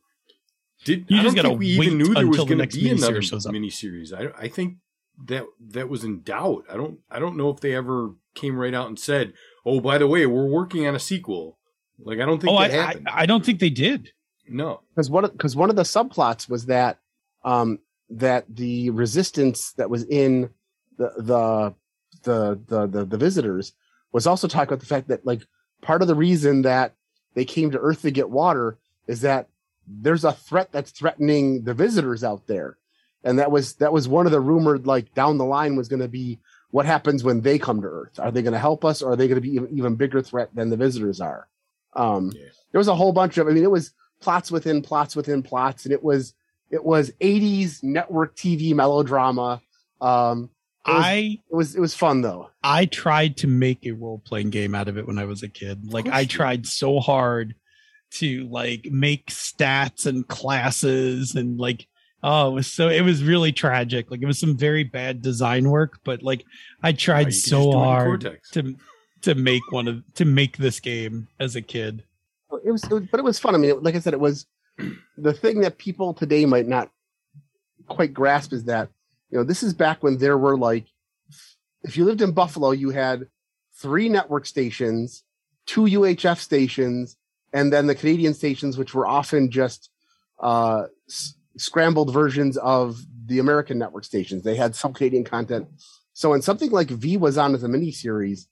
Did You I just gotta think we even knew there was until the going next to be another miniseries shows up. miniseries. I I think that that was in doubt. I don't I don't know if they ever came right out and said, "Oh, by the way, we're working on a sequel." Like I don't think oh I, that I happened. i don't think they did no. because one because one of the subplots was that um that the resistance that was in the the the the the, the visitors was also talking about the fact that like part of the reason that they came to earth to get water is that there's a threat that's threatening the visitors out there. And that was that was one of the rumored like down the line was going to be what happens when they come to earth. Are they going to help us or are they going to be even, even bigger threat than the visitors are? Um Yeah. there was a whole bunch of i mean it was plots within plots within plots and it was it was 80s network tv melodrama. Um was, i it was it was fun though. I tried to make a role-playing game out of it when i was a kid. Like i tried so hard to like make stats and classes and like oh it was so it was really tragic. Like it was some very bad design work but like i Oh, tried just so do it in hard to to make one of to make this game as a kid. It was, it was but it was fun. I mean it, like i said it was the thing that people today might not quite grasp is that you know this is back when there were like if you lived in buffalo you had three network stations two uhf stations and then the canadian stations which were often just uh s- scrambled versions of the american network stations. They had some canadian content. So when something like v was on as a mini series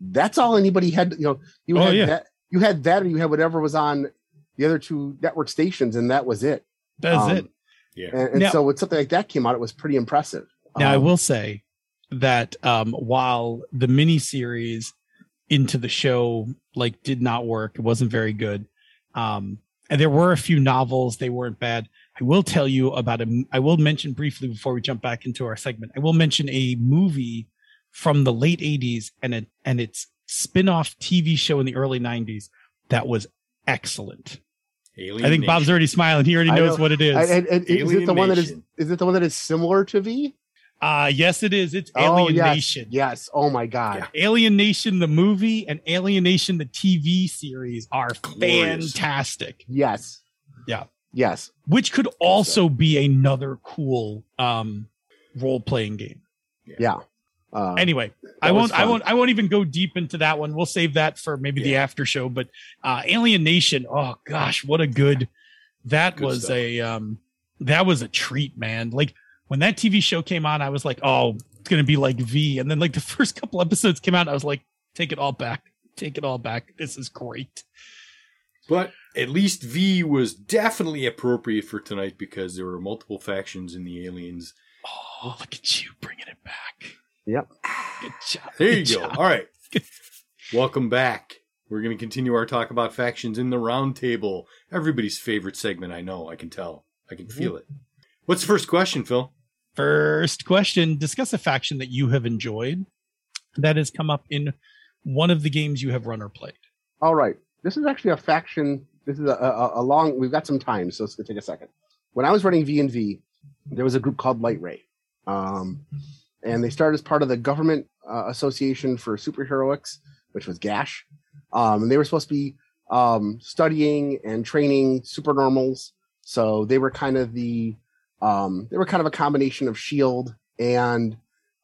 that's all anybody had you know you Oh, had yeah. that you had that or you had whatever was on the other two network stations and that was it. That's Um, it Yeah. and, and Now- so when something like that came out, it was pretty impressive. Now, I Um, will say that um, while the miniseries into the show like did not work, it wasn't very good. Um, and there were a few novels; they weren't bad. I will tell you about a. I will mention briefly before we jump back into our segment. I will mention a movie from the late '80s and it and its spin-off TV show in the early '90s that was excellent. Alien I think Bob's already smiling. He already knows know. what it is. and- and- and is it the one that is? Is it the one that is similar to V? Uh yes, it is. It's Oh, Alien yes. Nation. Yes. Oh my God. Yeah. Alien Nation the movie and Alien Nation the TV series are Glorious. fantastic. Yes. Yeah. Yes. Which could also be another cool um role playing game. Yeah. Uh, Anyway, I won't I won't I won't even go deep into that one. We'll save that for maybe the Yeah. after show, but uh Alien Nation, oh gosh, what a good that Good was stuff. a um that was a treat, man. Like when that TV show came on, I was like, "Oh, it's going to be like V." And then like the first couple episodes came out, I was like, "Take it all back. Take it all back. This is great." But at least V was definitely appropriate for tonight because there were multiple factions in the aliens. Oh, look at you bringing it back. Yep. Good job. There you Good go. job. All right. Welcome back. We're going to continue our talk about factions in the roundtable. Everybody's favorite segment, I know. I can tell. I can feel it. What's the first question, Phil? First question: Discuss a faction that you have enjoyed that has come up in one of the games you have run or played. All right. This is actually a faction. This is a, a, a long. We've got some time, so it's gonna take a second. When I was running V and V, there was a group called Light Ray, um, and they started as part of the Government uh, Association for Superheroics, which was GASH. Um, and they were supposed to be um, studying and training supernormals. So they were kind of the um, they were kind of a combination of Shield and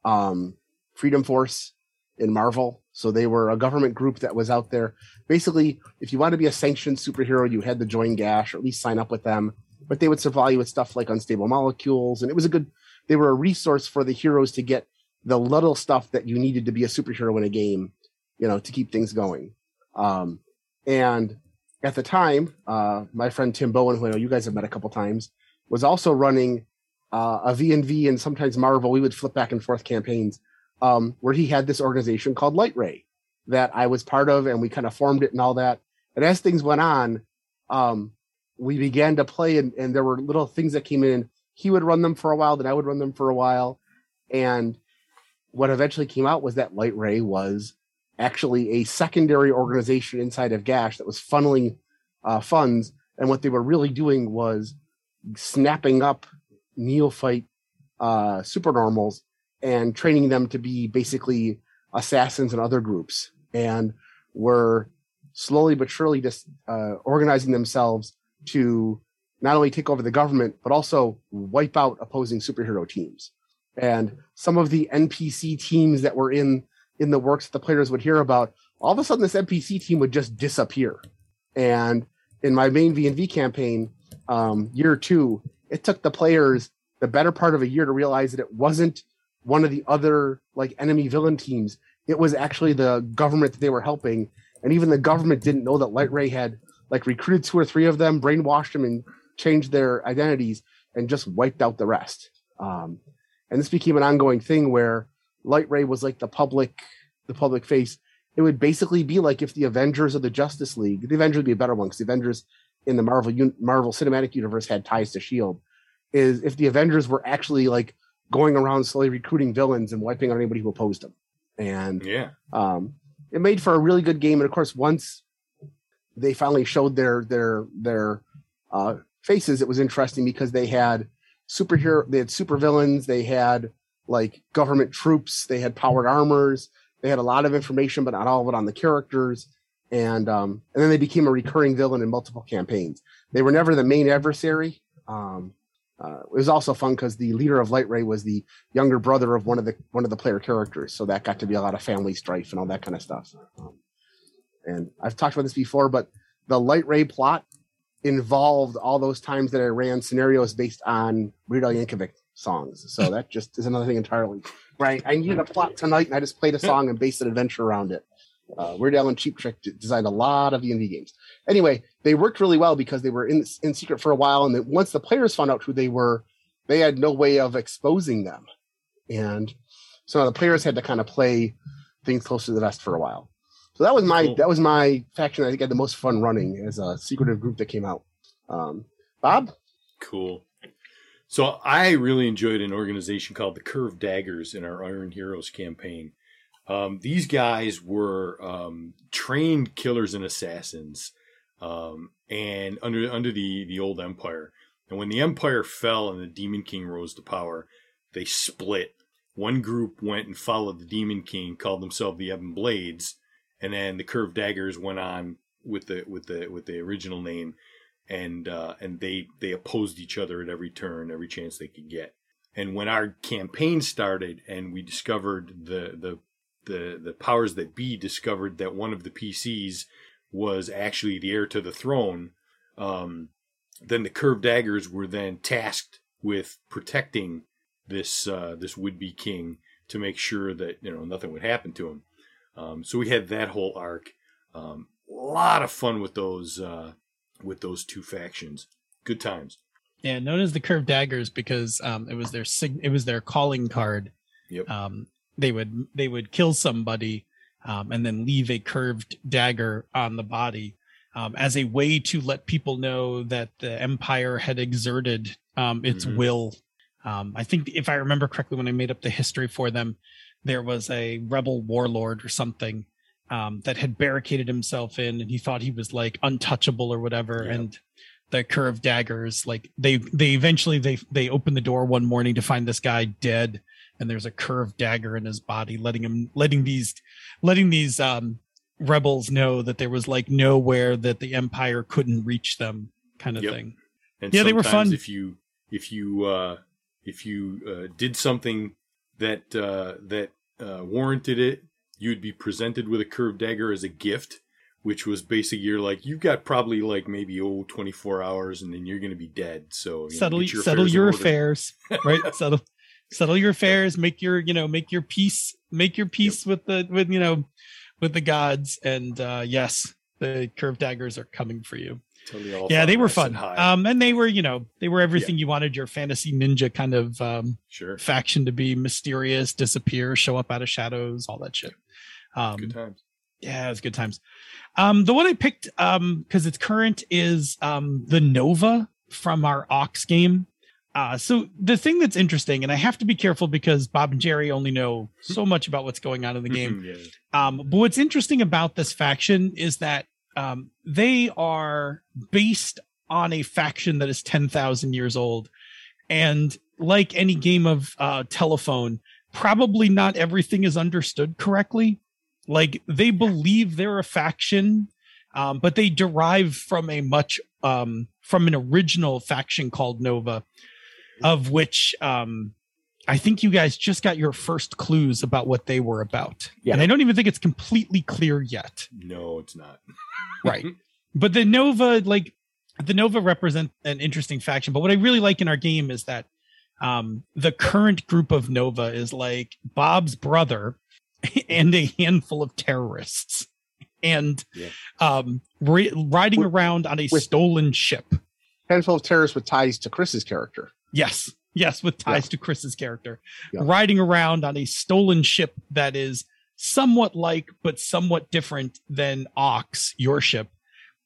um, Freedom Force in Marvel. So they were a government group that was out there. Basically, if you want to be a sanctioned superhero, you had to join Gash or at least sign up with them. But they would supply you with stuff like unstable molecules, and it was a good. They were a resource for the heroes to get the little stuff that you needed to be a superhero in a game, you know, to keep things going. Um, and at the time, uh, my friend Tim Bowen, who I know you guys have met a couple times, was also running uh, a V&V and sometimes Marvel. We would flip back and forth campaigns um, where he had this organization called Light Ray that I was part of, and we kind of formed it and all that. And as things went on, um, we began to play, and, and there were little things that came in. He would run them for a while, then I would run them for a while, and what eventually came out was that Light Ray was actually a secondary organization inside of Gash that was funneling uh, funds, and what they were really doing was snapping up neophyte uh, supernormals and training them to be basically assassins and other groups, and were slowly but surely just uh, organizing themselves to not only take over the government but also wipe out opposing superhero teams. And some of the NPC teams that were in in the works that the players would hear about, all of a sudden this NPC team would just disappear. And in my main V and V campaign, um, year two, it took the players the better part of a year to realize that it wasn't one of the other like enemy villain teams. It was actually the government that they were helping, and even the government didn't know that Light Ray had like recruited two or three of them, brainwashed them, and changed their identities, and just wiped out the rest. Um, and this became an ongoing thing where Light Ray was like the public, the public face. It would basically be like if the Avengers of the Justice League, the Avengers would be a better one because the Avengers in the Marvel Marvel Cinematic Universe had ties to Shield. Is if the Avengers were actually like going around slowly recruiting villains and wiping out anybody who opposed them, and Yeah. um, it made for a really good game. And of course, once they finally showed their their their uh, faces, it was interesting because they had superhero, they had supervillains, they had like government troops, they had powered armors, they had a lot of information, but not all of it on the characters. And um, and then they became a recurring villain in multiple campaigns. They were never the main adversary. Um, uh, it was also fun because the leader of Light Ray was the younger brother of one of the one of the player characters, so that got to be a lot of family strife and all that kind of stuff. Um, and I've talked about this before, but the Light Ray plot involved all those times that I ran scenarios based on Weird Al Yankovic songs. So that just is another thing entirely. Right, I needed a plot tonight, and I just played a song and based an adventure around it. Uh, Weird Al and Cheap Trick designed a lot of D&D games. Anyway, they worked really well because they were in in secret for a while, and then once the players found out who they were, they had no way of exposing them, and so the players had to kind of play things close to the vest for a while. So that was my Cool. that was my faction. I think I had the most fun running as a secretive group that came out. Um, Bob, Cool. So I really enjoyed an organization called the Curved Daggers in our Iron Heroes campaign. Um, these guys were um, trained killers and assassins, um, and under under the the old Empire. And when the Empire fell and the Demon King rose to power, they split. One group went and followed the Demon King, called themselves the Ebon Blades, and then the Curved Daggers went on with the with the with the original name and uh, and they they opposed each other at every turn, every chance they could get. And when our campaign started, and we discovered the the the the powers that be discovered that one of the PCs was actually the heir to the throne, um, then the curved daggers were then tasked with protecting this uh, this would be king to make sure that you know nothing would happen to him. Um, so we had that whole arc. Um, a lot of fun with those uh, with those two factions. Good times. Yeah, known as the curved daggers because um, it was their sig- it was their calling card. Yep. Um, they would they would kill somebody um, and then leave a curved dagger on the body um, as a way to let people know that the empire had exerted um, its Mhm. will. Um, I think if I remember correctly, when I made up the history for them, there was a rebel warlord or something um, that had barricaded himself in, and he thought he was like untouchable or whatever, Yeah. and the curved daggers like they they eventually they they open the door one morning to find this guy dead and there's a curved dagger in his body letting him letting these letting these um rebels know that there was like nowhere that the empire couldn't reach them kind of Yep. thing And Yeah, they were fun. If you if you uh, if you uh, did something that uh, that uh, warranted it, you'd be presented with a curved dagger as a gift, which was basically you're like you've got probably like maybe oh 24 hours and then you're going to be dead. So you know, settle get your settle affairs your affairs, right? settle settle your affairs. Make your you know make your peace. Make your peace with the with you know with the gods. And uh yes, the curved daggers are coming for you. Totally all yeah, they were fun. and. Um, and they were you know they were everything you wanted your fantasy ninja kind of um sure, faction to be mysterious, disappear, show up out of shadows, all that shit. Um, good times. yeah, it was good times. Um, the one I picked um because it's current is um the Nova from our Ox game. Uh, so the thing that's interesting, and I have to be careful because Bob and Jerry only know so much about what's going on in the game. yeah. Um, but what's interesting about this faction is that um, they are based on a faction that is 10,000 years old. And like any game of uh, telephone, probably not everything is understood correctly. Like they believe they're a faction, um, but they derive from a much um, from an original faction called Nova, of which um, I think you guys just got your first clues about what they were about. Yeah. And I don't even think it's completely clear yet. No, it's not. Right. but the Nova, like the Nova represent an interesting faction. But what I really like in our game is that um, the current group of Nova is like Bob's brother and a handful of terrorists. And Yeah. um, ri- riding With- around on a stolen ship. Handful of terrorists with ties to Chris's character. Yes. Yes, with ties to Chris's character. Yeah. Riding around on a stolen ship that is somewhat like, but somewhat different than Ox, your ship.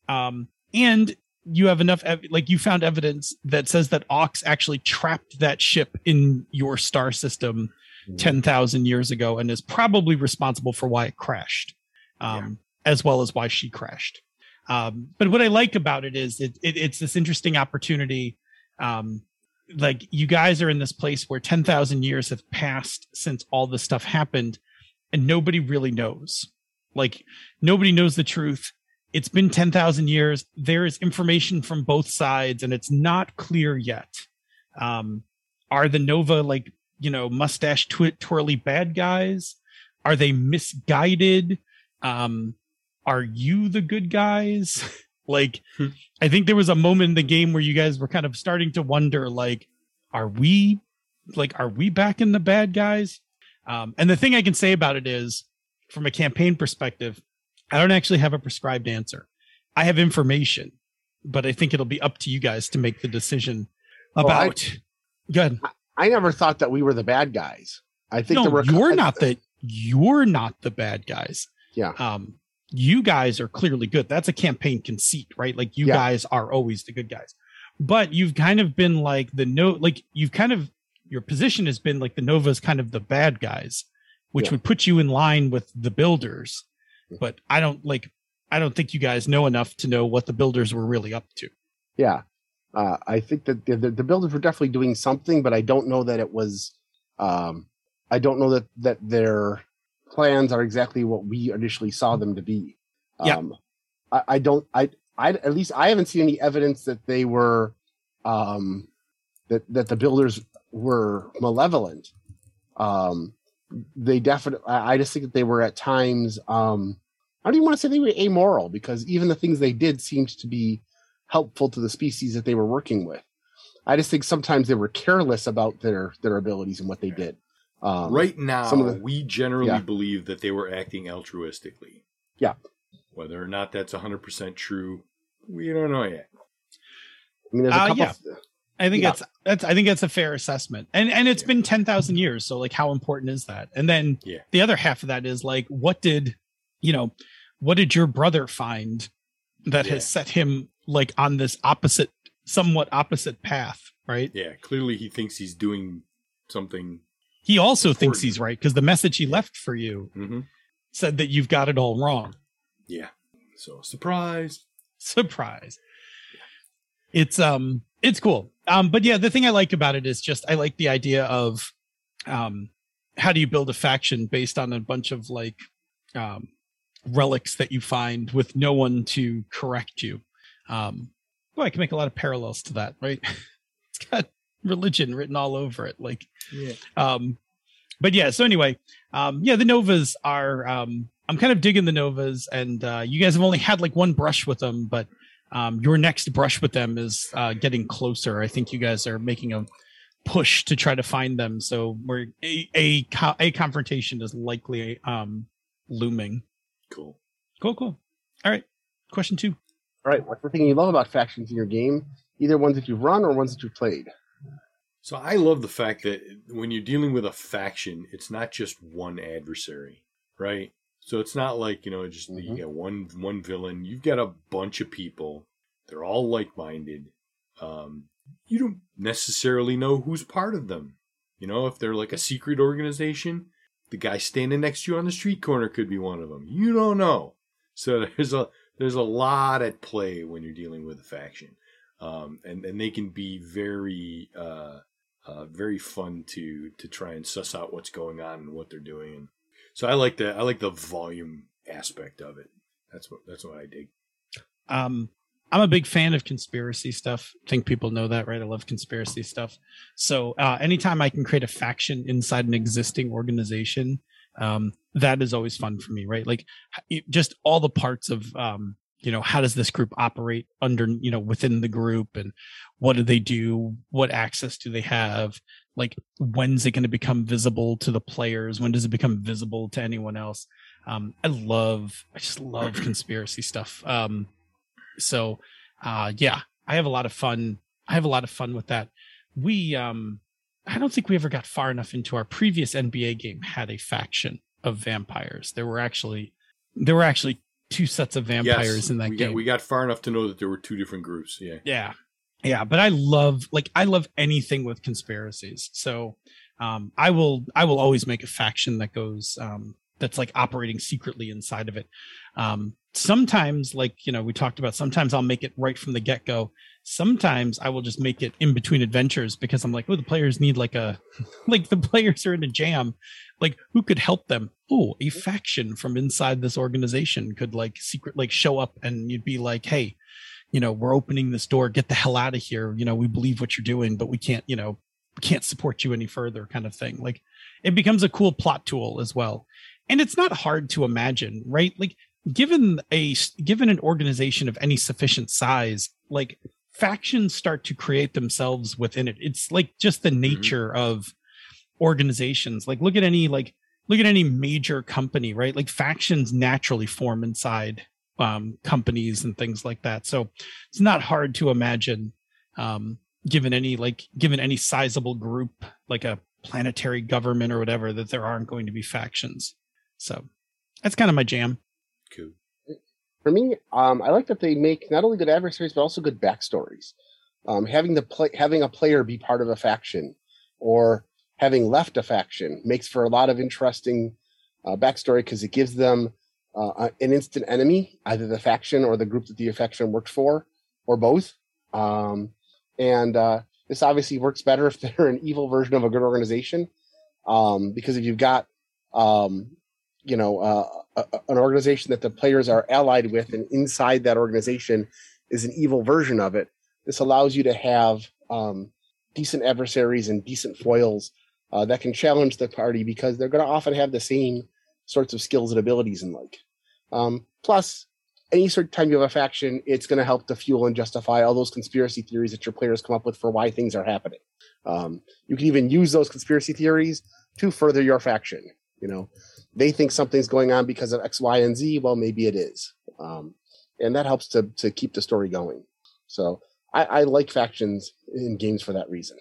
Um, and you have enough, ev- like, you found evidence that says that Ox actually trapped that ship in your star system Mhm. 10,000 years ago and is probably responsible for why it crashed, um, as well as why she crashed. Um, but what I like about it is it, it it's this interesting opportunity. Um, like you guys are in this place where 10,000 years have passed since all this stuff happened and nobody really knows. Like nobody knows the truth. It's been 10,000 years. There is information from both sides and it's not clear yet. Um, are the Nova like, you know, mustache twi- twirly bad guys? Are they misguided? Um, are you the good guys? like, Hmm. I think there was a moment in the game where you guys were kind of starting to wonder, like, are we, like, are we back in the bad guys? Um, and the thing I can say about it is, from a campaign perspective, I don't actually have a prescribed answer. I have information, but I think it'll be up to you guys to make the decision Well, I- about. Good. I never thought that we were the bad guys. I think No, there were you're not the you're not the bad guys. Yeah. Um, you guys are clearly good. That's a campaign conceit, right? Like you Yeah. guys are always the good guys. But you've kind of been like the no like you've kind of your position has been like the Nova's kind of the bad guys, which Yeah. would put you in line with the builders. But I don't like I don't think you guys know enough to know what the builders were really up to. Yeah, uh, I think that the, the, the builders were definitely doing something, but I don't know that it was. Um, I don't know that that their plans are exactly what we initially saw them to be. Yeah. Um, I, I don't. I, I at least I haven't seen any evidence that they were, um, that that the builders were malevolent. Um, they definitely. I, I just think that they were at times. Um, I don't even want to say they were amoral because even the things they did seemed to be helpful to the species that they were working with. I just think sometimes they were careless about their their abilities and what they did. Um, right now, some of the- we generally Yeah. believe that they were acting altruistically. Yeah. Whether or not that's 100% true, we don't know yet. I mean, there's a Uh, couple. yeah. I think Yeah. that's that's I think that's a fair assessment. And and it's been 10,000 years, so like how important is that? And then Yeah. the other half of that is like what did, you know, what did your brother find that Yeah. has set him like on this opposite somewhat opposite path, right? Yeah, clearly he thinks he's doing something. He also thinks he's right because the message he left for you hmm said that you've got it all wrong. Yeah. So, surprise. surprise it's um it's cool um but yeah the thing i like about it is just i like the idea of um how do you build a faction based on a bunch of like um relics that you find with no one to correct you um well i can make a lot of parallels to that right it's got religion written all over it like Yeah. um but yeah. So anyway, um, yeah, the Novas are. Um, I'm kind of digging the Novas, and uh, you guys have only had like one brush with them, but um, your next brush with them is uh, getting closer. I think you guys are making a push to try to find them. So we're a a, co- a confrontation is likely um, looming. Cool. Cool, cool. All right. Question two. All right, what's the thing you love about factions in your game? Either ones that you've run or ones that you've played. So I love the fact that when you're dealing with a faction, it's not just one adversary, right? So it's not like, you know, just you Mhm. got one one villain. You've got a bunch of people. They're all like-minded. Um, you don't necessarily know who's part of them. You know, if they're like a secret organization, the guy standing next to you on the street corner could be one of them. You don't know. So there's a there's a lot at play when you're dealing with a faction, um, and and they can be very uh, uh, very fun to to try and suss out what's going on and what they're doing. And so I like the I like the volume aspect of it. That's what that's what I dig. Um, I'm a big fan of conspiracy stuff. I think people know that, right? I love conspiracy stuff. So uh, anytime I can create a faction inside an existing organization, um, that is always fun for me, right? Like it- just all the parts of, um, you know, how does this group operate under, you know, within the group and what do they do? What access do they have? Like when's it going to become visible to the players? When does it become visible to anyone else? Um, I love, I just love conspiracy stuff. Um, so uh yeah i have a lot of fun i have a lot of fun with that we um i don't think we ever got far enough into our previous nba game had a faction of vampires there were actually there were actually two sets of vampires Yes, in that we game. Got, we got far enough to know that there were two different groups. Yeah. yeah. Yeah but i love like i love anything with conspiracies. So um i will i will always make a faction that goes um that's like operating secretly inside of it. Um sometimes like you know we talked about sometimes i'll make it right from the get-go. Sometimes i will just make it in between adventures because i'm like oh the players need like a like the players are in a jam like who could help them? Oh a mm-hmm. faction from inside this organization could like secret like show up and you'd be like hey you know we're opening this door. Get the hell out of here. You know we believe what you're doing but we can't you know we can't support you any further kind of thing. Like it becomes a cool plot tool as well. And it's not hard to imagine right? Like given a given an organization of any sufficient size like factions start to create themselves within it. It's like just the mm-hmm. nature of organizations. Like look at any like look at any major company right? Like factions naturally form inside um companies and things like that. So it's not hard to imagine um given any like given any sizable group like a planetary government or whatever that there aren't going to be factions. So that's kind of my jam. Cool. For me, um, I like that they make not only good adversaries but also good backstories. Um, having the play, having a player be part of a faction, or having left a faction, makes for a lot of interesting uh, backstory because it gives them uh, an instant enemy, either the faction or the group that the faction worked for, or both. Um, and uh, this obviously works better if they're an evil version of a good organization, um, because if you've got um, you know uh, a, an organization that the players are allied with and inside that organization is an evil version of it this allows you to have um, decent adversaries and decent foils uh, that can challenge the party because they're going to often have the same sorts of skills and abilities and like um, plus any sort of time you have a faction it's going to help to fuel and justify all those conspiracy theories that your players come up with for why things are happening um, you can even use those conspiracy theories to further your faction you know they think something's going on because of X, Y, and Z. Well, maybe it is, um, and that helps to to keep the story going. So I, I like factions in games for that reason.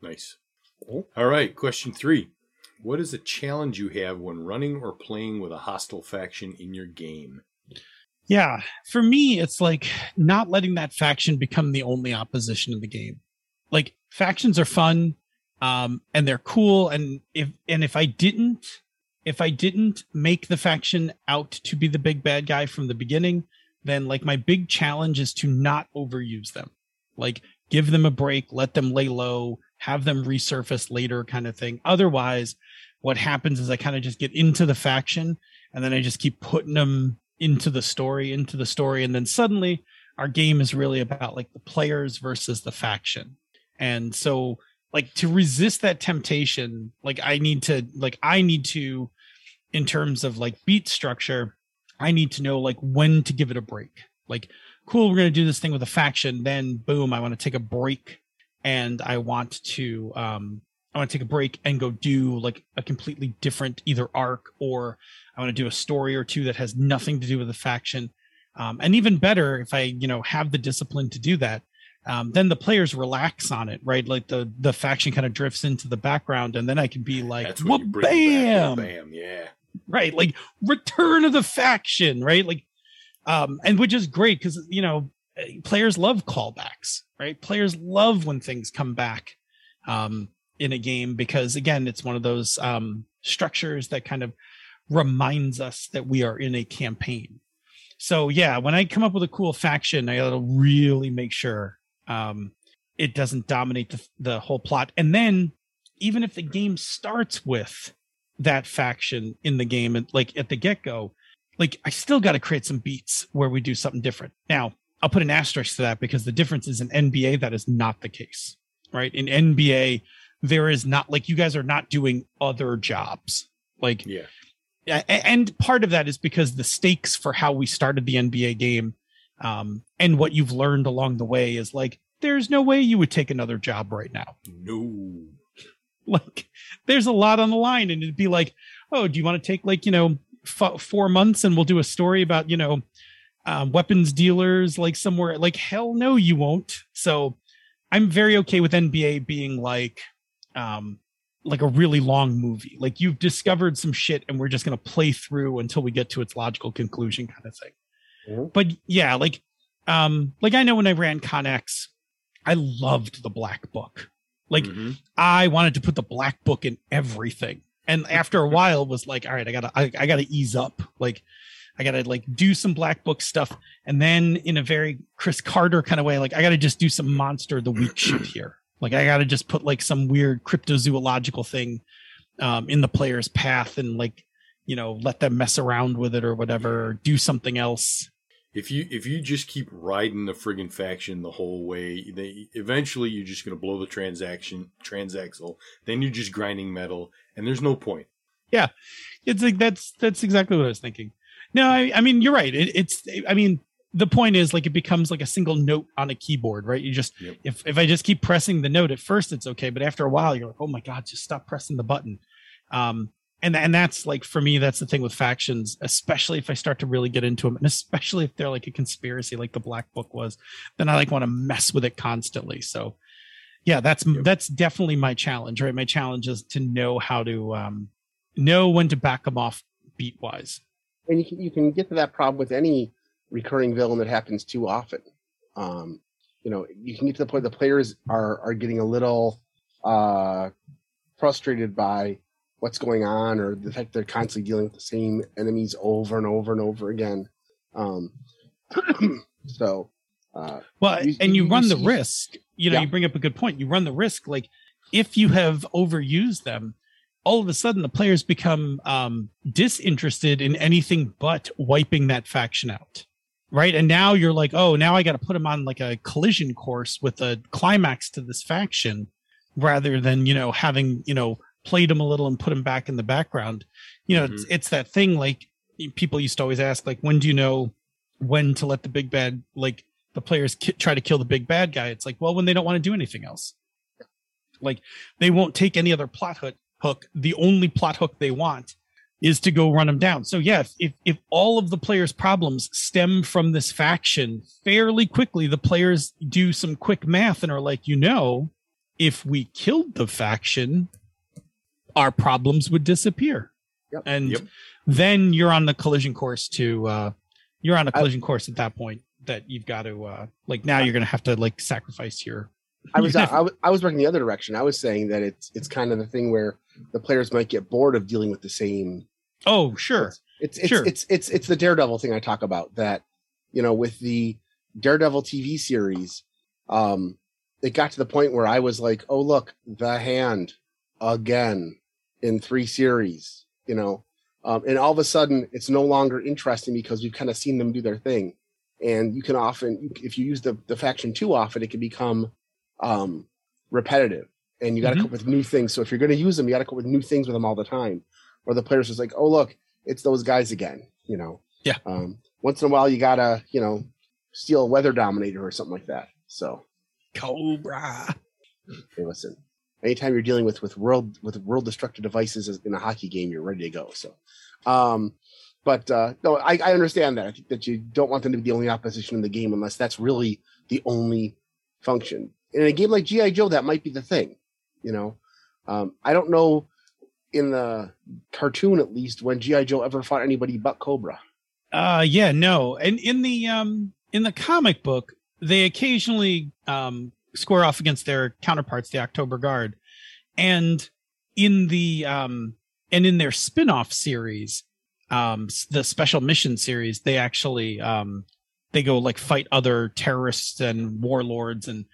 Nice. Mhm. All right. Question three. What is a challenge you have when running or playing with a hostile faction in your game? Yeah, for me, it's like not letting that faction become the only opposition in the game. Like factions are fun, um, and they're cool. And if and if I didn't, if I didn't make the faction out to be the big bad guy from the beginning, then like my big challenge is to not overuse them. Like give them a break, let them lay low, have them resurface later, kind of thing. Otherwise, what happens is I kind of just get into the faction, and then I just keep putting them into the story, into the story, and then suddenly our game is really about like the players versus the faction. And so like to resist that temptation like i need to like i need to in terms of like beat structure i need to know like when to give it a break like cool we're going to do this thing with a faction then boom i want to take a break and i want to um i want to take a break and go do like a completely different either arc or i want to do a story or two that has nothing to do with the faction um, and even better if i you know have the discipline to do that um, then the players relax on it, right? Like the the faction kind of drifts into the background, and then I can be like, That's "Whoop, when you bring it bam. Bam, yeah. right? Like return of the faction, right? Like, um, and which is great because you know players love callbacks, right? Players love when things come back um, in a game because again, it's one of those um, structures that kind of reminds us that we are in a campaign. So yeah, when I come up with a cool faction, I gotta really make sure um, it doesn't dominate the, the whole plot. And then even if the game starts with that faction in the game and like at the get-go, like I still got to create some beats where we do something different. Now, I'll put an asterisk to that because the difference is in NBA that is not the case. Right? In NBA, there is not like you guys are not doing other jobs. Like Yeah. and part of that is because the stakes for how we started the NBA game um, and what you've learned along the way is like there's no way you would take another job right now. No. Like there's a lot on the line, and it'd be like, oh, do you want to take like you know f- four months and we'll do a story about you know um, weapons dealers like somewhere? Like hell no, you won't. So I'm very okay with NBA being like um like a really long movie. Like you've discovered some shit and we're just going to play through until we get to its logical conclusion kind of thing. Mhm. But yeah, like um like I know when I ran Connex, I loved the black book. Like Mhm. I wanted to put the black book in everything. And after a while was like, all right, I gotta I, I gotta ease up. Like I gotta like do some black book stuff. And then in a very Chris Carter kind of way, like I gotta just do some monster of the week shit here. Like I gotta just put like some weird cryptozoological thing um in the player's path and like you know let them mess around with it or whatever or do something else If you if you just keep riding the friggin' faction the whole way, they eventually you're just gonna blow the transaction transaxle. Then you're just grinding metal, and there's no point. Yeah, it's like that's that's exactly what i was thinking no i, I mean you're right. It, it's i mean the point is like it becomes like a single note on a keyboard right? You just Yep. if if i just keep pressing the note at first it's okay but after a while you're like oh my god just stop pressing the button. Um and and that's like for me that's the thing with factions especially if i start to really get into them and especially if they're like a conspiracy like the black book was then i like want to mess with it constantly. So yeah that's Yep. that's definitely my challenge right? My challenge is to know how to um know when to back them off beat wise and you can, you can get to that problem with any recurring villain that happens too often. Um, you know, you can get to the point the players are are getting a little uh, frustrated by what's going on, or the fact they're constantly dealing with the same enemies over and over and over again. Um, so, uh, Well, You- and you you- run you the see- risk. You know, Yeah. you bring up a good point. You run the risk, like if you have overused them, all of a sudden the players become um, disinterested in anything but wiping that faction out, right? And now you're like, oh, now I got to put them on like a collision course with a climax to this faction, rather than you know having you know played them a little and put them back in the background. You know, it's, it's that thing like people used to always ask, like, when do you know when to let the big bad like the players ki- try to kill the big bad guy. It's like, well, when they don't want to do anything else, like they won't take any other plot hook. Hook. The only plot hook they want is to go run them down. So yeah, if, if if all of the players' problems stem from this faction, fairly quickly the players do some quick math and are like, you know, if we killed the faction, our problems would disappear. Yep. And Yep. then you're on the collision course to uh you're on a collision course at that point that you've got to uh like now you're gonna have to like sacrifice your I was I, was- I was working the other direction. I was saying that it's it's kind of the thing where the players might get bored of dealing with the same oh sure It's it's Sure. it's it's it's the Daredevil thing I talk about that you know with the Daredevil TV series um it got to the point where I was like oh look the hand again in three series you know um, and all of a sudden it's no longer interesting because we've kind of seen them do their thing and you can often if you use the, the faction too often it can become um repetitive and you got to Mhm. come up with new things. So if you're going to use them, you got to come up with new things with them all the time. Or the players just like, oh look, it's those guys again. You know. Yeah. Um, once in a while, you gotta you know steal a weather dominator or something like that. So Cobra. hey, listen. Anytime you're dealing with with world with world destructive devices in a hockey game, you're ready to go. So, um, but uh, no, I, I understand that. I think that you don't want them to be the only opposition in the game unless that's really the only function. In a game like GI Joe, that might be the thing. You know, um, I don't know in the cartoon at least when GI Joe ever fought anybody but Cobra. Uh yeah, no. And in the um in the comic book, they occasionally um square off against their counterparts, the Oktober Guard. And in the um and in their spin-off series, um the special mission series, they actually um they go like fight other terrorists and warlords and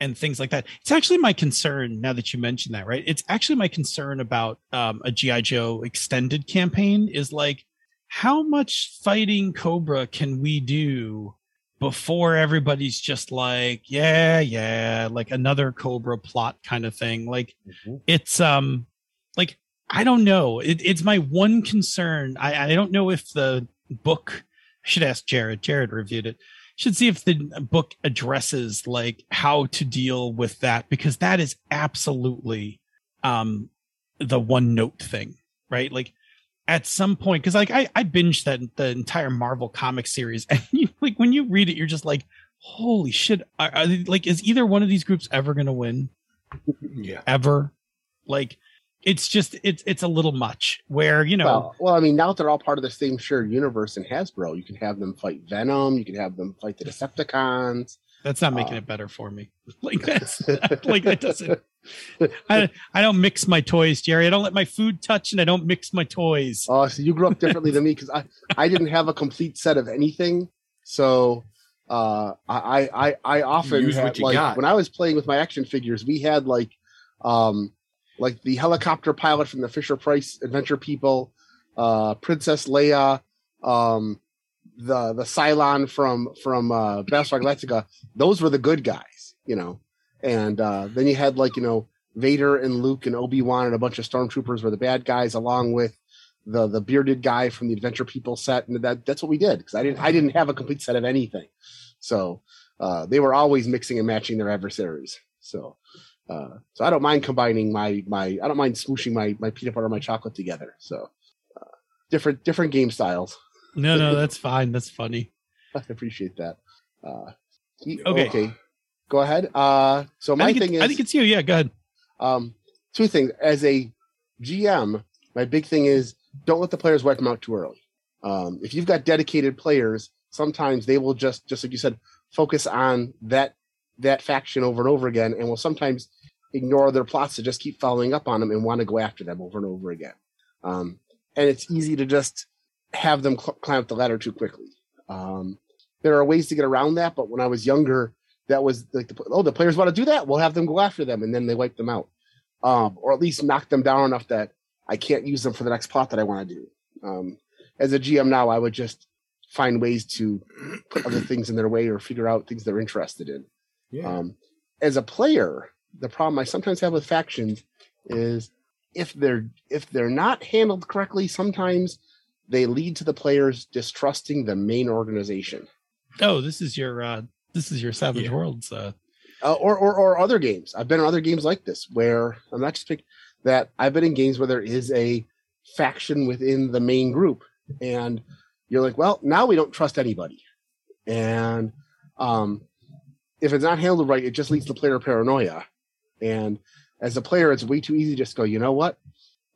and things like that. It's actually my concern now that you mentioned that, right? It's actually my concern about um a GI Joe extended campaign is like how much fighting Cobra can we do before everybody's just like, yeah, yeah, like another Cobra plot kind of thing? Like it's um like I don't know. It, it's my one concern. I, I don't know if the book I should ask Jared. Jared reviewed it. Should see if the book addresses like how to deal with that because that is absolutely um the one note thing, right? Like at some point because like I, I binged that the entire marvel comic series and you like when you read it you're just like holy shit are, are they, like is either one of these groups ever gonna win Yeah. ever like it's just it's it's a little much where you know Well, well, I mean, now that they're all part of the same shared universe in Hasbro, you can have them fight Venom. You can have them fight the Decepticons. that's not making uh, it better for me like that's like that doesn't I, I don't mix my toys jerry i don't let my food touch and i don't mix my toys Oh, so you grew up differently than me because I, I didn't have a complete set of anything. So uh, I, I, I often Use had, like got. when I was playing with my action figures, we had like, um, like the helicopter pilot from the Fisher Price Adventure People, uh, Princess Leia, um, the the Cylon from from uh, Battlestar Galactica. Those were the good guys, you know. And uh, then you had like you know Vader and Luke and Obi Wan and a bunch of stormtroopers were the bad guys, along with the the bearded guy from the Adventure People set, and that that's what we did because I didn't I didn't have a complete set of anything, so uh, they were always mixing and matching their adversaries. So uh, so I don't mind combining my my I don't mind smooshing my my peanut butter and my chocolate together. So uh, different different game styles. no no that's fine that's funny I appreciate that. Uh, e- Okay. okay, go ahead. Uh, so my thing is I think it's you yeah go ahead um, two things. As a GM, my big thing is don't let the players wipe them out too early. Um, if you've got dedicated players, sometimes they will just, just like you said, focus on that that faction over and over again, and will sometimes ignore their plots to just keep following up on them and want to go after them over and over again. Um, and it's easy to just have them cl- climb up the ladder too quickly. Um, there are ways to get around that, but when I was younger, that was like the, oh the players want to do that we'll have them go after them and then they wipe them out um, or at least knock them down enough that i can't use them for the next plot that i want to do um, as a gm now i would just find ways to put other things in their way or figure out things they're interested in Yeah. um, as a player the problem i sometimes have with factions is if they're if they're not handled correctly sometimes they lead to the players distrusting the main organization oh this is your uh this is your savage Yeah. worlds uh uh, or, or or other games. I've been in other games like this where I'm not just pick that I've been in games where there is a faction within the main group, and you're like, well, now we don't trust anybody, and um, if it's not handled right, it just leads to player paranoia, and as a player, it's way too easy to just go, you know what,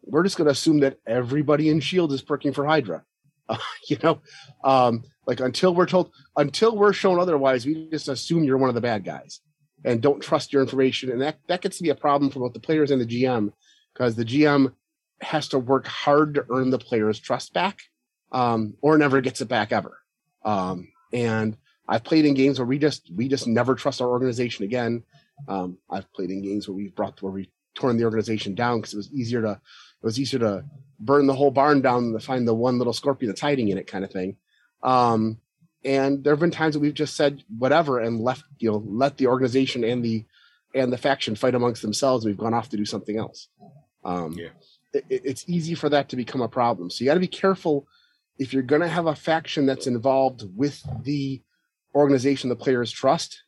we're just going to assume that everybody in Shield is working for Hydra, uh, you know, um, like until we're told, until we're shown otherwise, we just assume you're one of the bad guys and don't trust your information. And that, that gets to be a problem for both the players and the GM because the GM has to work hard to earn the player's trust back um, or never gets it back ever. Um, and I've played in games where we just we just never trust our organization again. Um, I've played in games where we've brought where we torn the organization down because it was easier to it was easier to burn the whole barn down than to find the one little scorpion that's hiding in it kind of thing. Um, and there have been times that we've just said whatever and left you know let the organization and the and the faction fight amongst themselves. We've gone off to do something else. Um, Yeah. it- it's easy for that to become a problem. So you got to be careful if you're going to have a faction that's involved with the organization the players trust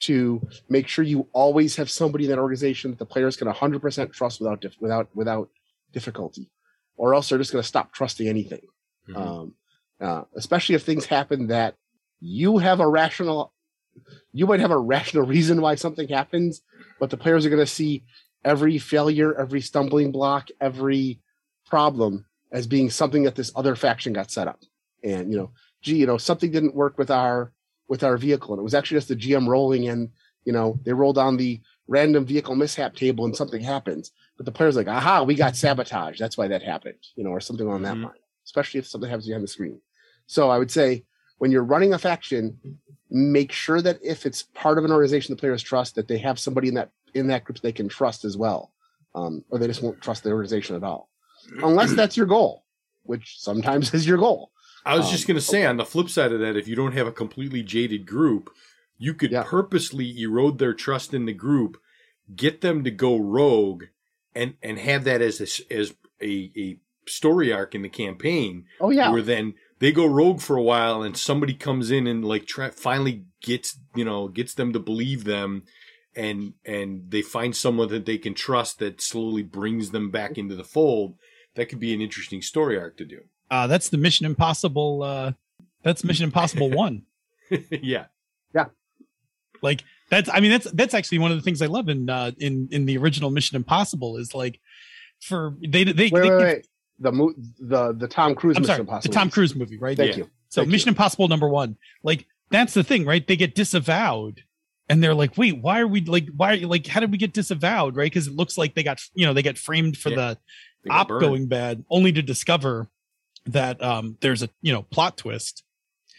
to make sure you always have somebody in that organization that the players can 100% trust without dif- without without difficulty or else they're just going to stop trusting anything Mhm. um, uh, especially if things happen that you have a rational you might have a rational reason why something happens but the players are going to see every failure every stumbling block every problem as being something that this other faction got set up and you know gee you know something didn't work with our with our vehicle and it was actually just the gm rolling and you know they rolled on the random vehicle mishap table and something happens. But the player's like aha we got sabotage. That's why that happened you know or something along that Mhm. line especially if something happens behind the screen. So i would say when you're running a faction make sure that if it's part of an organization the players trust that they have somebody in that in that group they can trust as well um, or they just won't trust the organization at all. Unless that's your goal which sometimes is your goal I was Um, just going to say, on the flip side of that, if you don't have a completely jaded group, you could Yeah. purposely erode their trust in the group, get them to go rogue, and and have that as a, as a, a story arc in the campaign, oh yeah where then they go rogue for a while, and somebody comes in and like try, finally gets you know gets them to believe them. And and they find someone that they can trust that slowly brings them back into the fold. That could be an interesting story arc to do. Uh, that's the Mission Impossible. Uh, that's Mission Impossible One. yeah, yeah. Like that's. I mean, that's that's actually one of the things I love in uh, in in the original Mission Impossible is like for they they, wait they wait wait the mo- the the tom cruise I'm mission sorry, impossible the Tom Cruise movie, right? thank Yeah. you So Thank Mission Impossible number one, like that's the thing, right? They get disavowed, and they're like, "Wait, why are we like? Why are you like? How did we get disavowed? Right? Because it looks like they got you know they get framed for Yeah. the They op burned. going bad, only to discover that um there's a you know plot twist.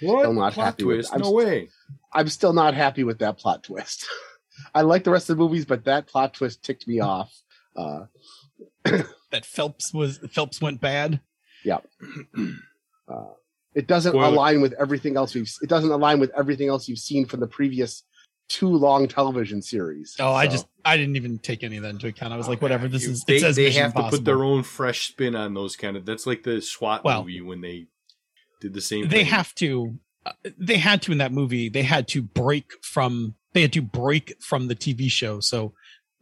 What? Still not Plot happy with- twist? I'm no st- way. i'm still not happy with that plot twist i like the rest of the movies but that plot twist ticked me off uh That Phelps was Phelps went bad. Yeah. It doesn't Spoiler. align with everything else we've it doesn't align with everything else you've seen from the previous two long television series Oh, I just I didn't even take any of that into account. I was like, whatever. This is They, it says they Mission have to put their own fresh spin on those kind of. That's like the SWAT Well, movie when they did the same. they thing. have to uh, they had to in that movie they had to break from they had to break from the tv show so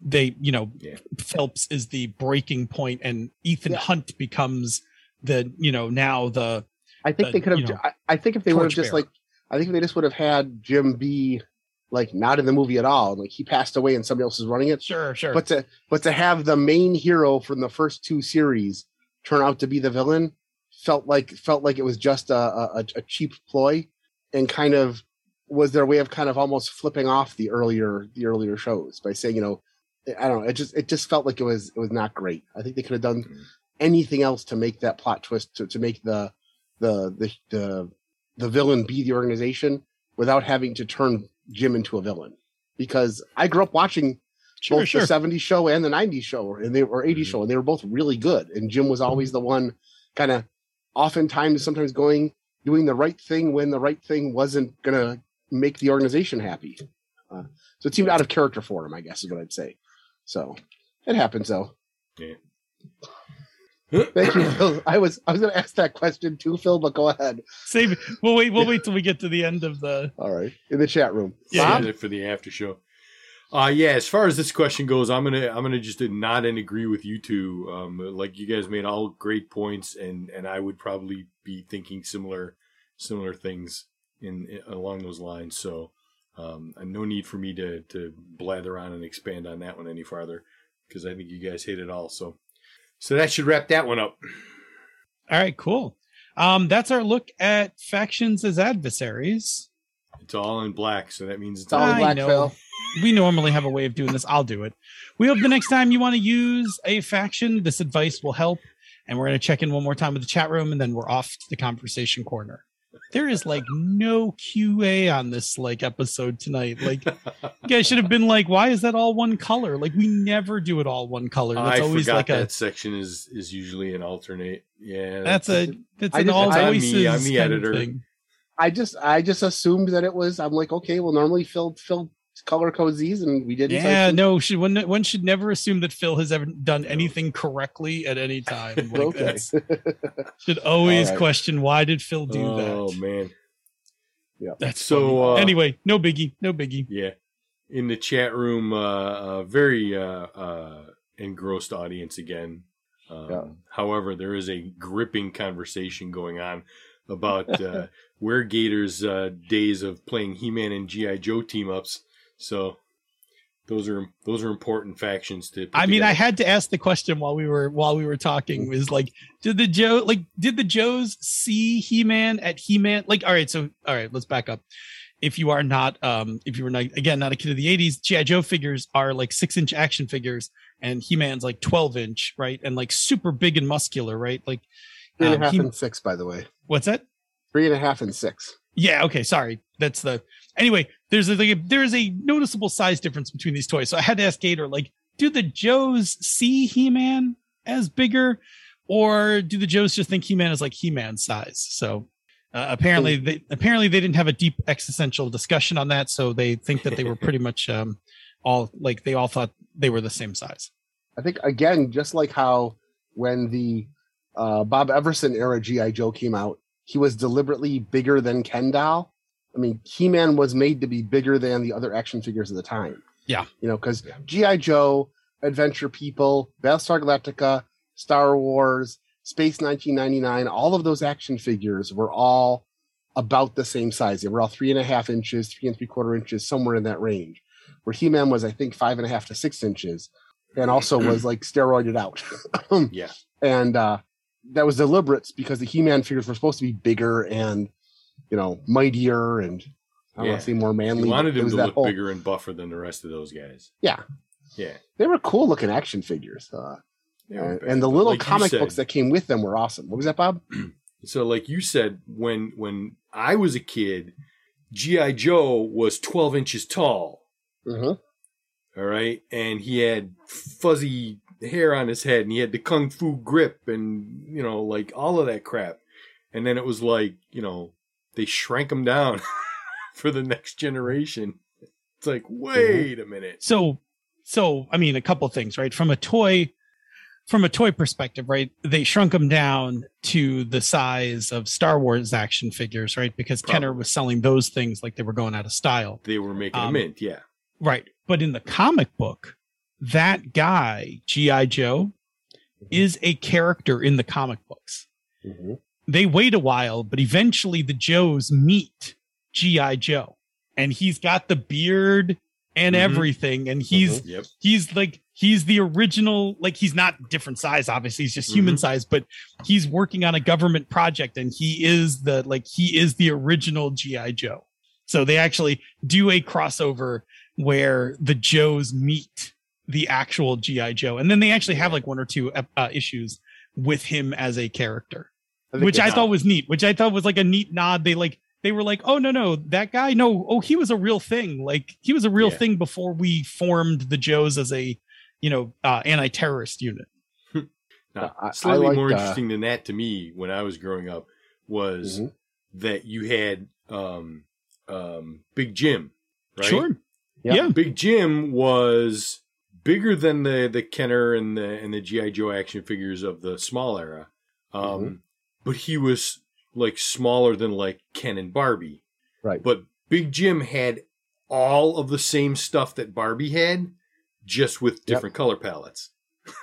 they you know Yeah. phelps is the breaking point and ethan Yeah. hunt becomes the you know now the i think uh, they could you have know, I, I think if they would have just torchbearer. like i think if they just would have had jim be like not in the movie at all. Like he passed away and somebody else is running it. Sure sure. But to but to have the main hero from the first two series turn out to be the villain felt like felt like it was just a, a, a cheap ploy and kind of was their way of kind of almost flipping off the earlier the earlier shows by saying you know i don't know it just it just felt like it was it was not great. I think they could have done Mhm. anything else to make that plot twist to, to make the the the the the villain be the organization without having to turn jim into a villain. Because i grew up watching sure both sure. the 70s show and the 90s show and they or 80s Mhm. show and they were both really good. And jim was always the one kind of oftentimes sometimes going doing the right thing when the right thing wasn't gonna make the organization happy. Uh, so it seemed out of character for him i guess is what i'd say. So it happens though. Yeah. thank you phil i was i was gonna ask that question too phil but go ahead save it we'll wait we'll wait till we get to the end of the all right in the chat room Yeah, Bob? For the after show. Uh yeah, as far as this question goes, I'm gonna I'm gonna just nod and agree with you two. Um, like you guys made all great points, and and I would probably be thinking similar similar things in, in along those lines. So, um, and no need for me to to blather on and expand on that one any farther because I think you guys hit it all. So, so that should wrap that one up. all right cool um that's our look at factions as adversaries It's all in black, so that means it's It's all all. I black know. phil we normally have a way of doing this. I'll do it. We hope the next time you want to use a faction, this advice will help. And we're going to check in one more time with the chat room, and then we're off to the conversation corner. There is like no QA on this like episode tonight. Like you guys should have been like, why is that all one color? Like we never do it all one color. That's I always forgot like that a section is is usually an alternate. Yeah, that's a that's I an just- all I- I'm voices me- I'm the editor. thing. I just I just assumed that it was. I'm like, okay, well, normally Phil Phil color code these, and we didn't. Yeah, no, should one, one should never assume that Phil has ever done anything correctly at any time. Like okay. that's should always All right. question why did Phil do oh that? Oh man. Yeah, that's So, uh, anyway, no biggie, no biggie. Yeah. In the chat room, uh, a very uh, uh, engrossed audience again. Um, Yeah. However, there is a gripping conversation going on about uh, where Gator's uh, days of playing He-Man and GI Joe team ups. So those are those are important factions to. put I mean, I had to ask the question while we were while we were talking. Was like, did the Joe like did the Joes see He Man at He Man? Like, all right, so all right, let's back up. If you are not, um, if you were not again not a kid of the '80s, GI Joe figures are like six inch action figures, and He Man's like twelve inch, right, and like super big and muscular, right? Like, Three and um, a half He- and six, by the way. what's that? Three and a half and six. Yeah, okay, sorry. That's the anyway. There's a like, there's a noticeable size difference between these toys. So I had to ask Gator, like, do the Joes see He-Man as bigger, or do the Joes just think He-Man is like He-Man size? So uh, apparently, they apparently they didn't have a deep existential discussion on that. So they think that they were pretty much um, all like they all thought they were the same size. I think again, just like how when the uh, Bob Everson era GI Joe came out, he was deliberately bigger than Ken doll. I mean, He Man was made to be bigger than the other action figures of the time. Yeah. you know, because GI Joe, Adventure People, Battlestar Galactica, Star Wars, Space 1999, all of those action figures were all about the same size. They were all three and a half inches, three and three quarter inches, somewhere in that range. Where He Man was, I think, five and a half to six inches, and also was like steroided out. Yeah. and uh, that was deliberate because the He-Man figures were supposed to be bigger and you know mightier and I Yeah. want to say more manly. He wanted him to that look whole- bigger and buffer than the rest of those guys. Yeah, Yeah. they were cool looking action figures, uh, and, and the little like comic said- books that came with them were awesome. What was that, Bob? So, like you said, when when I was a kid, GI Joe was twelve inches tall. Mm-hmm. All right, and he had fuzzy hair on his head, and he had the kung fu grip, and you know, like all of that crap. And then it was like, you know, they shrank them down for the next generation. It's like, wait a minute. so so i mean a couple things right from a toy from a toy perspective right they shrunk them down to the size of star wars action figures right because kenner was selling those things like they were going out of style They were making a Um, mint, yeah. right but in the comic book that guy gi joe is a character in the comic books Mm-hmm. They wait a while but eventually the joes meet gi joe and he's got the beard and Mhm. everything and he's Yep. he's like he's the original like he's not different size obviously he's just human Mhm. size but he's working on a government project and he is the like he is the original gi joe. So they actually do a crossover where the joes meet the actual gi joe and then they actually have like one or two uh, issues with him as a character think which i have. thought was neat which i thought was like a neat nod they like they were like oh no no that guy no oh he was a real thing like he was a real Yeah. thing before we formed the joes as a you know uh, anti-terrorist unit Now, I- I slightly liked, more uh, interesting than that to me when I was growing up was Mhm. that you had um, um, Big Jim, right? sure Yeah. yeah Big Jim was bigger than the the Kenner and the and the GI Joe action figures of the small era, um, Mm-hmm. But he was like smaller than like Ken and Barbie. Right. But Big Jim had all of the same stuff that Barbie had, just with different color palettes.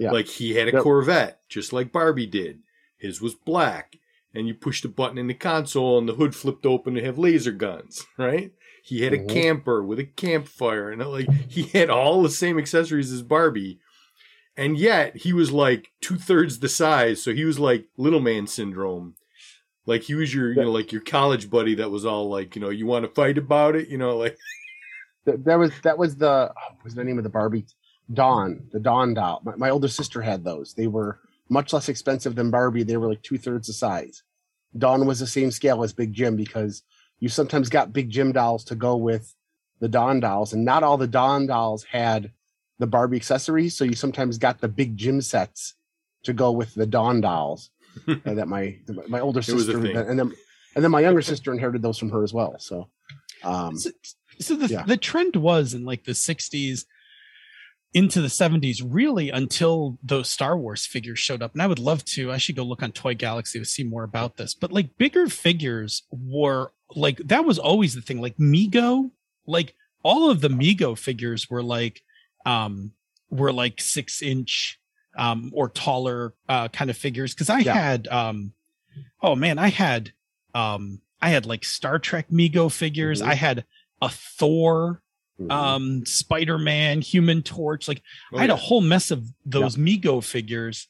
Yeah. Like he had a Yep. Corvette, just like Barbie did. His was black, and you pushed a button in the console, and the hood flipped open to have laser guns. Right. He had Mhm. a camper with a campfire, and like he had all the same accessories as Barbie, and yet he was like two thirds the size. So he was like little man syndrome. Like he was your, you know, like your college buddy that was all like, you know, you want to fight about it, you know, like Th- that was that was the oh, what was the name of the Barbie? Dawn, the Dawn doll. My, my older sister had those. They were much less expensive than Barbie. They were like two thirds the size. Dawn was the same scale as Big Jim because you sometimes got Big Jim dolls to go with the Dawn dolls, and not all the Dawn dolls had the Barbie accessories. So you sometimes got the Big Jim sets to go with the Dawn dolls uh, that my my older It was a sister and then and then my younger sister inherited those from her as well. So um, so, So the Yeah. the trend was in like the 60s into the 70s really until those Star Wars figures showed up. And I would love to I should go look on Toy Galaxy to see more about this. But like bigger figures were like that was always the thing like Mego, like all of the Mego figures were like um were like 6 inch um or taller uh kind of figures cuz I Yeah. had um oh man, I had um I had like Star Trek Mego figures. Mhm. I had a Thor, Mhm. um, Spider Man, Human Torch. Like Oh, I had a whole mess of those Mego figures.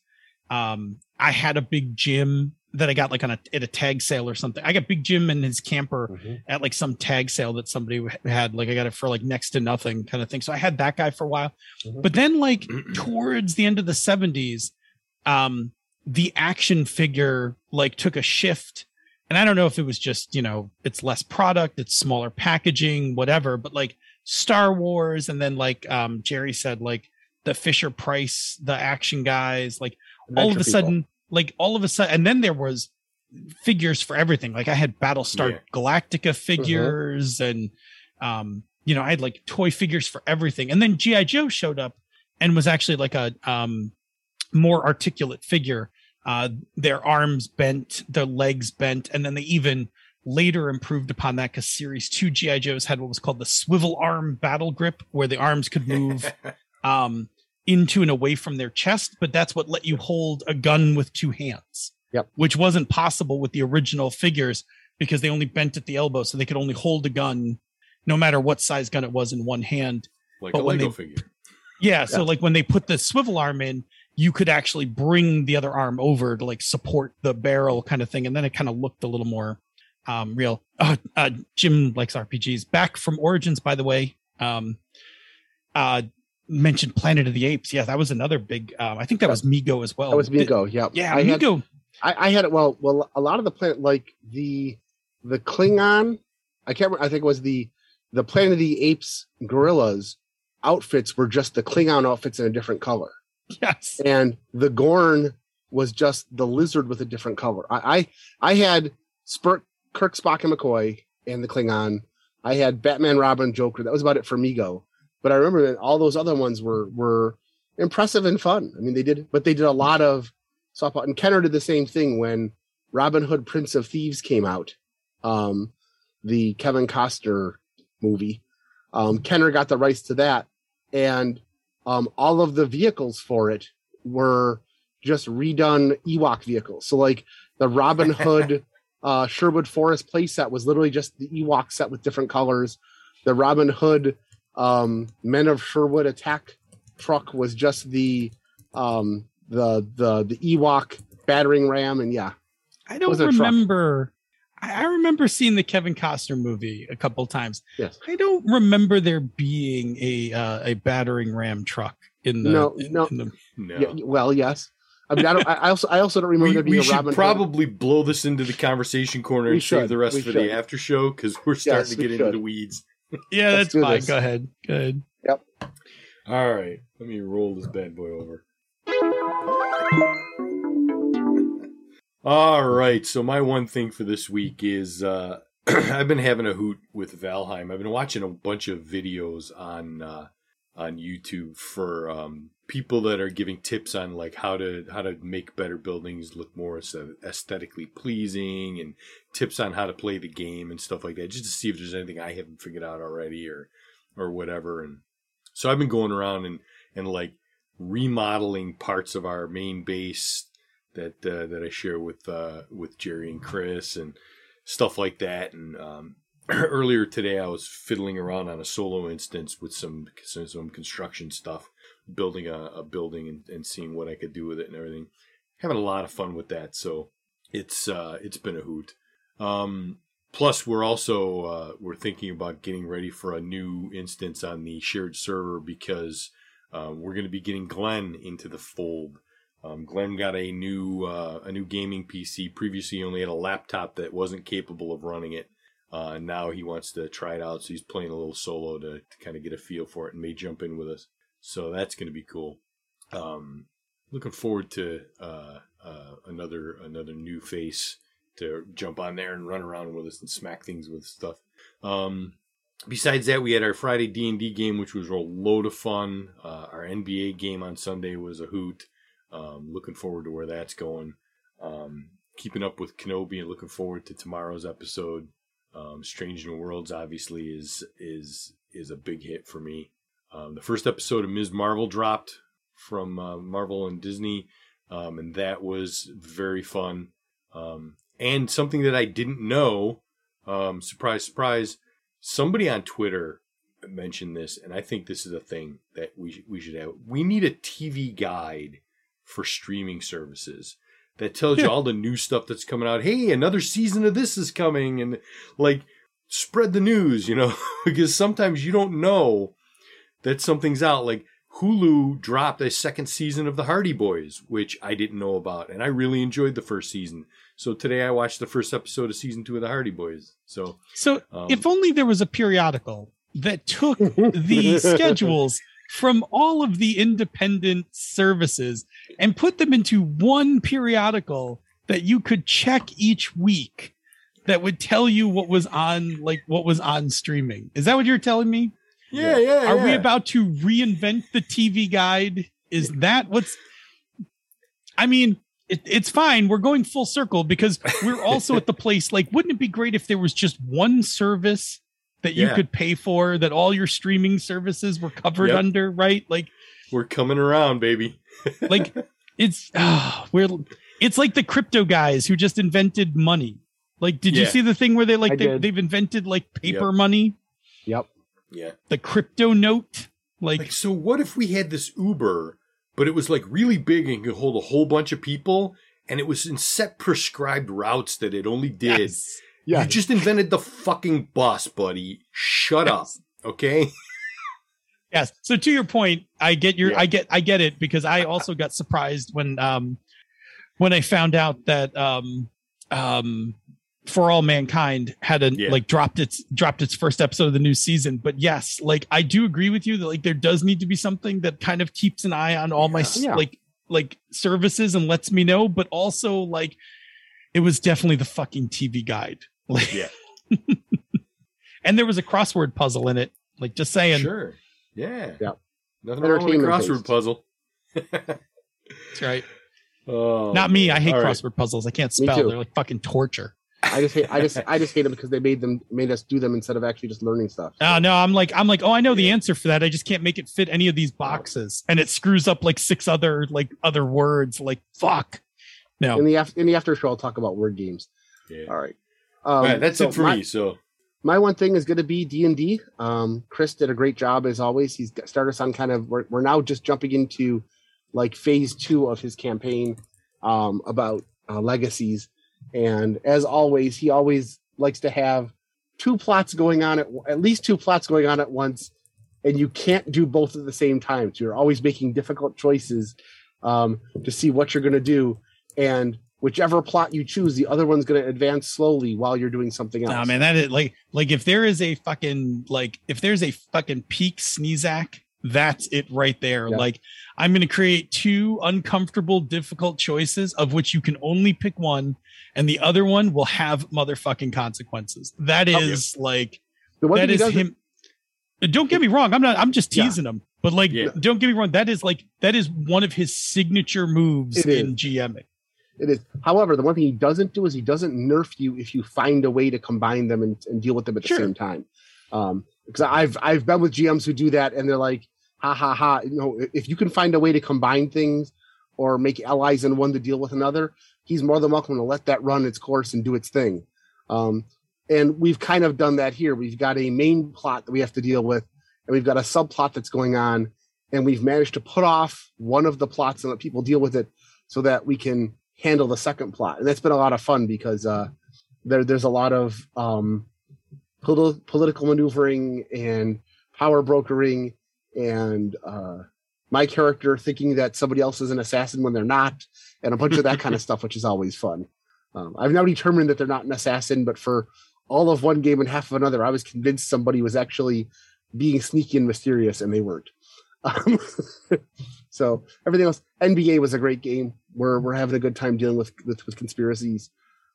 Um, I had a big Jim that I got like on a at a tag sale or something. I got Big Jim and his camper Mhm. at like some tag sale that somebody had. Like I got it for like next to nothing kind of thing. So I had that guy for a while. Mhm. But then like towards the end of the 70s, um, the action figure like took a shift. And I don't know if it was just, you know, it's less product, it's smaller packaging, whatever, but like Star Wars and then like um Jerry said, like the Fisher Price, the action guys, like all of a people. sudden, like all of a sudden, and then there was figures for everything. Like I had Battlestar Yeah. Galactica figures, and um, you know, I had like toy figures for everything. And then GI Joe showed up and was actually like a um more articulate figure. Uh, their arms bent, their legs bent, and then they even later improved upon that because Series Two GI Joes had what was called the swivel arm battle grip, where the arms could move um, into and away from their chest, but that's what let you hold a gun with two hands. Yep. Which wasn't possible with the original figures because they only bent at the elbow, so they could only hold a gun, no matter what size gun it was, in one hand. like but a when Lego they- figure. Yeah, so like when they put the swivel arm in, you could actually bring the other arm over to like support the barrel kind of thing, and then it kind of looked a little more um real. Uh, uh Jim likes RPGs. Back from Origins, by the way. Um uh mentioned Planet of the Apes. Yeah, that was another big um I think that was Mego as well. That was Mego. Yeah, Yeah, I had, Mego. I, I had it. Well, well, a lot of the planet, like the the Klingon, I can't. remember, I think it was the the Planet of the Apes gorillas outfits were just the Klingon outfits in a different color, Yes. and the Gorn was just the lizard with a different color. I I, I had Spurt, Kirk, Spock, and McCoy, and the Klingon. I had Batman, Robin, Joker. That was about it for Mego. But I remember that all those other ones were were impressive and fun. I mean, they did, but they did a lot of softball. And Kenner did the same thing when Robin Hood, Prince of Thieves came out, um, the Kevin Costner movie. Um, Kenner got the rights to that, and um, all of the vehicles for it were just redone Ewok vehicles. So, like the Robin Hood uh, Sherwood Forest playset was literally just the Ewok set with different colors. The Robin Hood um, Men of Sherwood attack truck was just the um, the the the Ewok battering ram, and yeah, I don't was a truck. remember. I I remember seeing the Kevin Costner movie a couple times. Yes. I don't remember there being a uh, a battering ram truck in the No, in- no. in the No. yeah, well, yes. I mean, I, don't, I I also I also don't remember we, there being we a should Robin Hood. probably blow this into the conversation corner We and save the rest we for should. the after show because we're starting to get into the weeds. Yeah, that's do fine. this. Go ahead. Go ahead. Yep. All right, let me roll this bad boy over. All right, so my one thing for this week is uh, I've been having a hoot with Valheim. I've been watching a bunch of videos on uh, on YouTube for um, people that are giving tips on like how to how to make better buildings look more aesthetically pleasing and tips on how to play the game and stuff like that, just to see if there's anything I haven't figured out already or or whatever. And so I've been going around and and like remodeling parts of our main base that uh, that I share with uh, with Jerry and Chris and stuff like that. And um, earlier today, I was fiddling around on a solo instance with some, some construction stuff, building a, a building and, and seeing what I could do with it and everything. Having a lot of fun with that. So it's uh, it's been a hoot. Um, plus, we're also uh, we're thinking about getting ready for a new instance on the shared server because uh, we're going to be getting Glenn into the fold. Um, Glenn got a new uh, a new gaming PC. Previously, he only had a laptop that wasn't capable of running it. Uh, now he wants to try it out, so he's playing a little solo to, to kind of get a feel for it, and may jump in with us. So that's going to be cool. Um, looking forward to uh, uh, another another new face to jump on there and run around with us and smack things with stuff. Um, besides that, we had our Friday D and D game, which was a load of fun. Uh, our NBA game on Sunday was a hoot. Um, looking forward to where that's going. Um, keeping up with Kenobi and looking forward to tomorrow's episode. Um, Strange New Worlds obviously is is is a big hit for me. Um, the first episode of Ms. Marvel dropped from uh, Marvel and Disney, um, and that was very fun. Um, and something that I didn't know, um, surprise, surprise, somebody on Twitter mentioned this, and I think this is a thing that we we should have. We need a TV guide for streaming services that tells you all the new stuff that's coming out. Hey, another season of this is coming, and like spread the news, you know, because sometimes you don't know that something's out. Like Hulu dropped a second season of the Hardy Boys, which I didn't know about, and I really enjoyed the first season. So today I watched the first episode of season two of the Hardy Boys. So, So um, if only there was a periodical that took the schedules from all of the independent services and put them into one periodical that you could check each week that would tell you what was on like what was on streaming. Is that what you're telling me? Yeah, yeah. Are we about to reinvent the TV guide? Is that what's I mean, it, it's fine. We're going full circle because we're also at the place like, wouldn't it be great if there was just one service that you Yeah. could pay for that all your streaming services were covered Yep. under, right? Like, We're coming around, baby. like it's ah, we're it's like the crypto guys who just invented money. Like, did you see the thing where they like I they, they've invented like paper money, Yep. Yeah. the crypto note? Like, Like, so what if we had this Uber, but it was like really big and could hold a whole bunch of people, and it was in set prescribed routes that it only did. yes. Yeah. You just invented the fucking bus, buddy. Shut up, okay? Yes. So to your point, I get your Yeah. I get I get it because I also got surprised when um when I found out that um um for all mankind had a Yeah. like dropped its dropped its first episode of the new season but yes like i do agree with you that like there does need to be something that kind of keeps an eye on all my Yeah. like like services and lets me know but also like it was definitely the fucking tv guide like Yeah. and there was a crossword puzzle in it like just saying sure. Yeah. Yeah. Nothing wrong with a crossword based. puzzle. that's right oh, Not me. I hate All right. crossword puzzles. I can't spell. They're like fucking torture. I just hate I just I just hate them because they made them made us do them instead of actually just learning stuff. Oh no, I'm like I'm like, oh, I know the answer for that. I just can't make it fit any of these boxes, and it screws up like six other like other words. Like fuck. No. In the af- in the after show, I'll talk about word games. Yeah. All right. Um, All right, that's so it for my, me. So My one thing is going to be D and D. Um, Chris did a great job as always. He's got- started us on kind of we're, we're now just jumping into like phase two of his campaign um, about uh, legacies. And as always, he always likes to have two plots going on at at least two plots going on at once, and you can't do both at the same time. So you're always making difficult choices um, to see what you're going to do, and whichever plot you choose, the other one's going to advance slowly while you're doing something else. Nah, man, that is like like if there is a fucking like if there's a fucking peak sneezak, that's it right there. Yeah. Like I'm gonna create two uncomfortable, difficult choices of which you can only pick one, and the other one will have motherfucking consequences. That is Oh, is like The one that is him. Don't get me wrong. I'm not. I'm just Yeah. teasing him. But like, Yeah. don't get me wrong. That is like that is one of his signature moves It in is. GMing. It is. However, the one thing he doesn't do is he doesn't nerf you if you find a way to combine them and, and deal with them at the same time. Um, because I've I've been with GMs who do that and they're like, ha ha ha. You know, if you can find a way to combine things or make allies in one to deal with another, he's more than welcome to let that run its course and do its thing. Um, and we've kind of done that here. We've got a main plot that we have to deal with, and we've got a subplot that's going on, and we've managed to put off one of the plots and let people deal with it so that we can handle the second plot. And that's been a lot of fun because uh, there there's a lot of um, poli- political maneuvering and power brokering and uh, my character thinking that somebody else is an assassin when they're not, and a bunch of that kind of stuff, which is always fun. Um, I've now determined that they're not an assassin, but for all of one game and half of another, I was convinced somebody was actually being sneaky and mysterious, and they weren't. Um, so everything else, NBA was a great game. We're we're having a good time dealing with with, with conspiracies.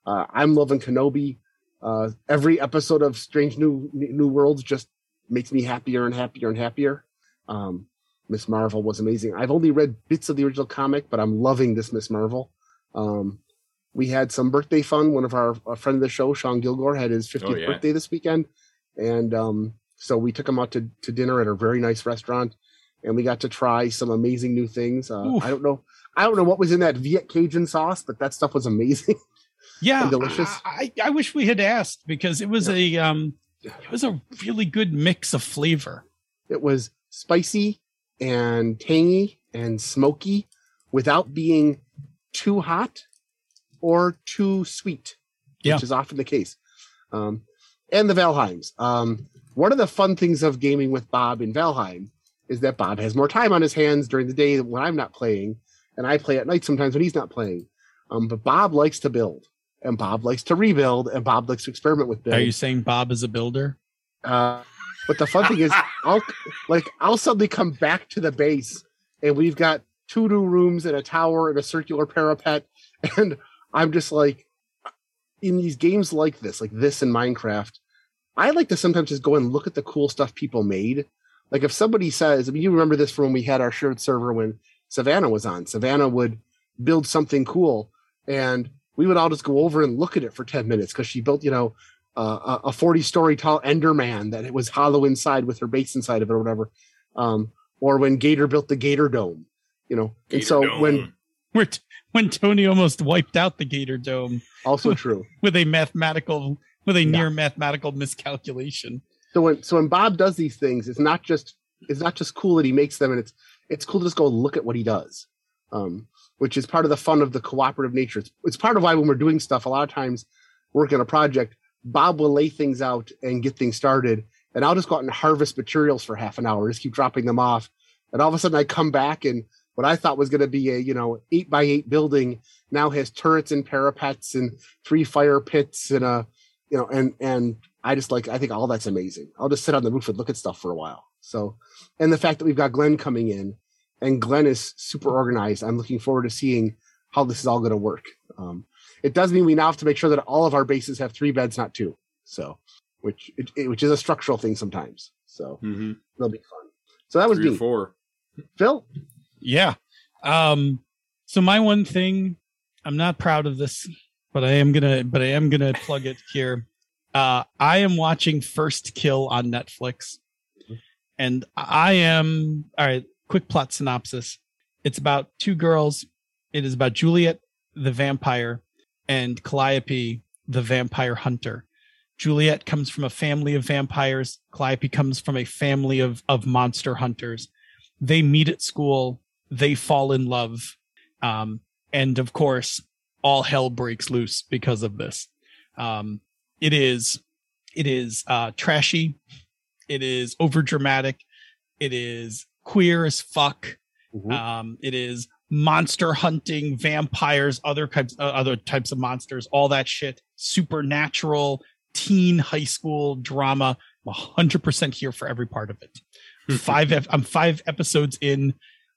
Uh, I'm loving Kenobi. Uh, every episode of Strange New New Worlds just makes me happier and happier and happier. Um, Miss Marvel was amazing. I've only read bits of the original comic, but I'm loving this Miss Marvel. Um, we had some birthday fun. One of our a friend of the show, Sean Gilgore, had his 50th Oh, yeah. birthday this weekend, and um, so we took him out to, to dinner at a very nice restaurant, and we got to try some amazing new things. Uh, I don't know, I don't know what was in that Viet Cajun sauce, but that stuff was amazing. Yeah, delicious. I, I I wish we had asked because it was a um, it was a really good mix of flavor. it was spicy and tangy and smoky without being too hot or too sweet, Yeah. which is often the case. Um, and the Valheims. Um, one of the fun things of gaming with Bob in Valheim is that Bob has more time on his hands during the day when I'm not playing, and I play at night sometimes when he's not playing. Um, but Bob likes to build, and Bob likes to rebuild, and Bob likes to experiment with build. Are you saying Bob is a builder? Uh, but the fun thing is, I'll like I'll suddenly come back to the base, and we've got two new rooms and a tower and a circular parapet, and I'm just like, in these games like this, like this in Minecraft, I like to sometimes just go and look at the cool stuff people made. Like if somebody says, I mean, you remember this from when we had our shared server when Savannah was on. Savannah would build something cool, and we would all just go over and look at it for ten minutes because she built, you know, uh, a- a 40 story tall Enderman that it was hollow inside with her base inside of it or whatever. Um, or when Gator built the Gator Dome, you know. and so Dome. when Where t- when Tony almost wiped out the Gator Dome also true. with a mathematical with a Yeah. near mathematical miscalculation. So when so when Bob does these things, it's not just it's not just cool that he makes them, and it's it's cool to just go look at what he does, um, which is part of the fun of the cooperative nature. It's it's part of why when we're doing stuff, a lot of times working on a project, Bob will lay things out and get things started, and I'll just go out and harvest materials for half an hour, just keep dropping them off, and all of a sudden I come back and what I thought was going to be a you know eight by eight building now has turrets and parapets and three fire pits and a you know and and I just like I think all that's amazing. I'll just sit on the roof and look at stuff for a while. So, and the fact that we've got Glenn coming in, and Glenn is super organized. I'm looking forward to seeing how this is all going to work. Um, it does mean we now have to make sure that all of our bases have three beds, not two. So, which it, it- which is a structural thing sometimes. So Mm-hmm. it'll be fun. So that was Three or me, four. Phil. Yeah. Um so my one thing I'm not proud of this, but I am going to but I am going to plug it here. Uh I am watching First Kill on Netflix. And I am all right, quick plot synopsis. It's about two girls. It is about Juliet the vampire and Calliope the vampire hunter. Juliet comes from a family of vampires. Calliope comes from a family of of monster hunters. They meet at school. They fall in love. Um, and of course, all hell breaks loose because of this. Um, it is, it is, uh, trashy. It is over dramatic. It is queer as fuck. Mhm. Um, it is monster hunting, vampires, other types, uh, other types of monsters, all that shit. Supernatural, teen high school drama. I'm 100% here for every part of it. five, I'm five episodes in.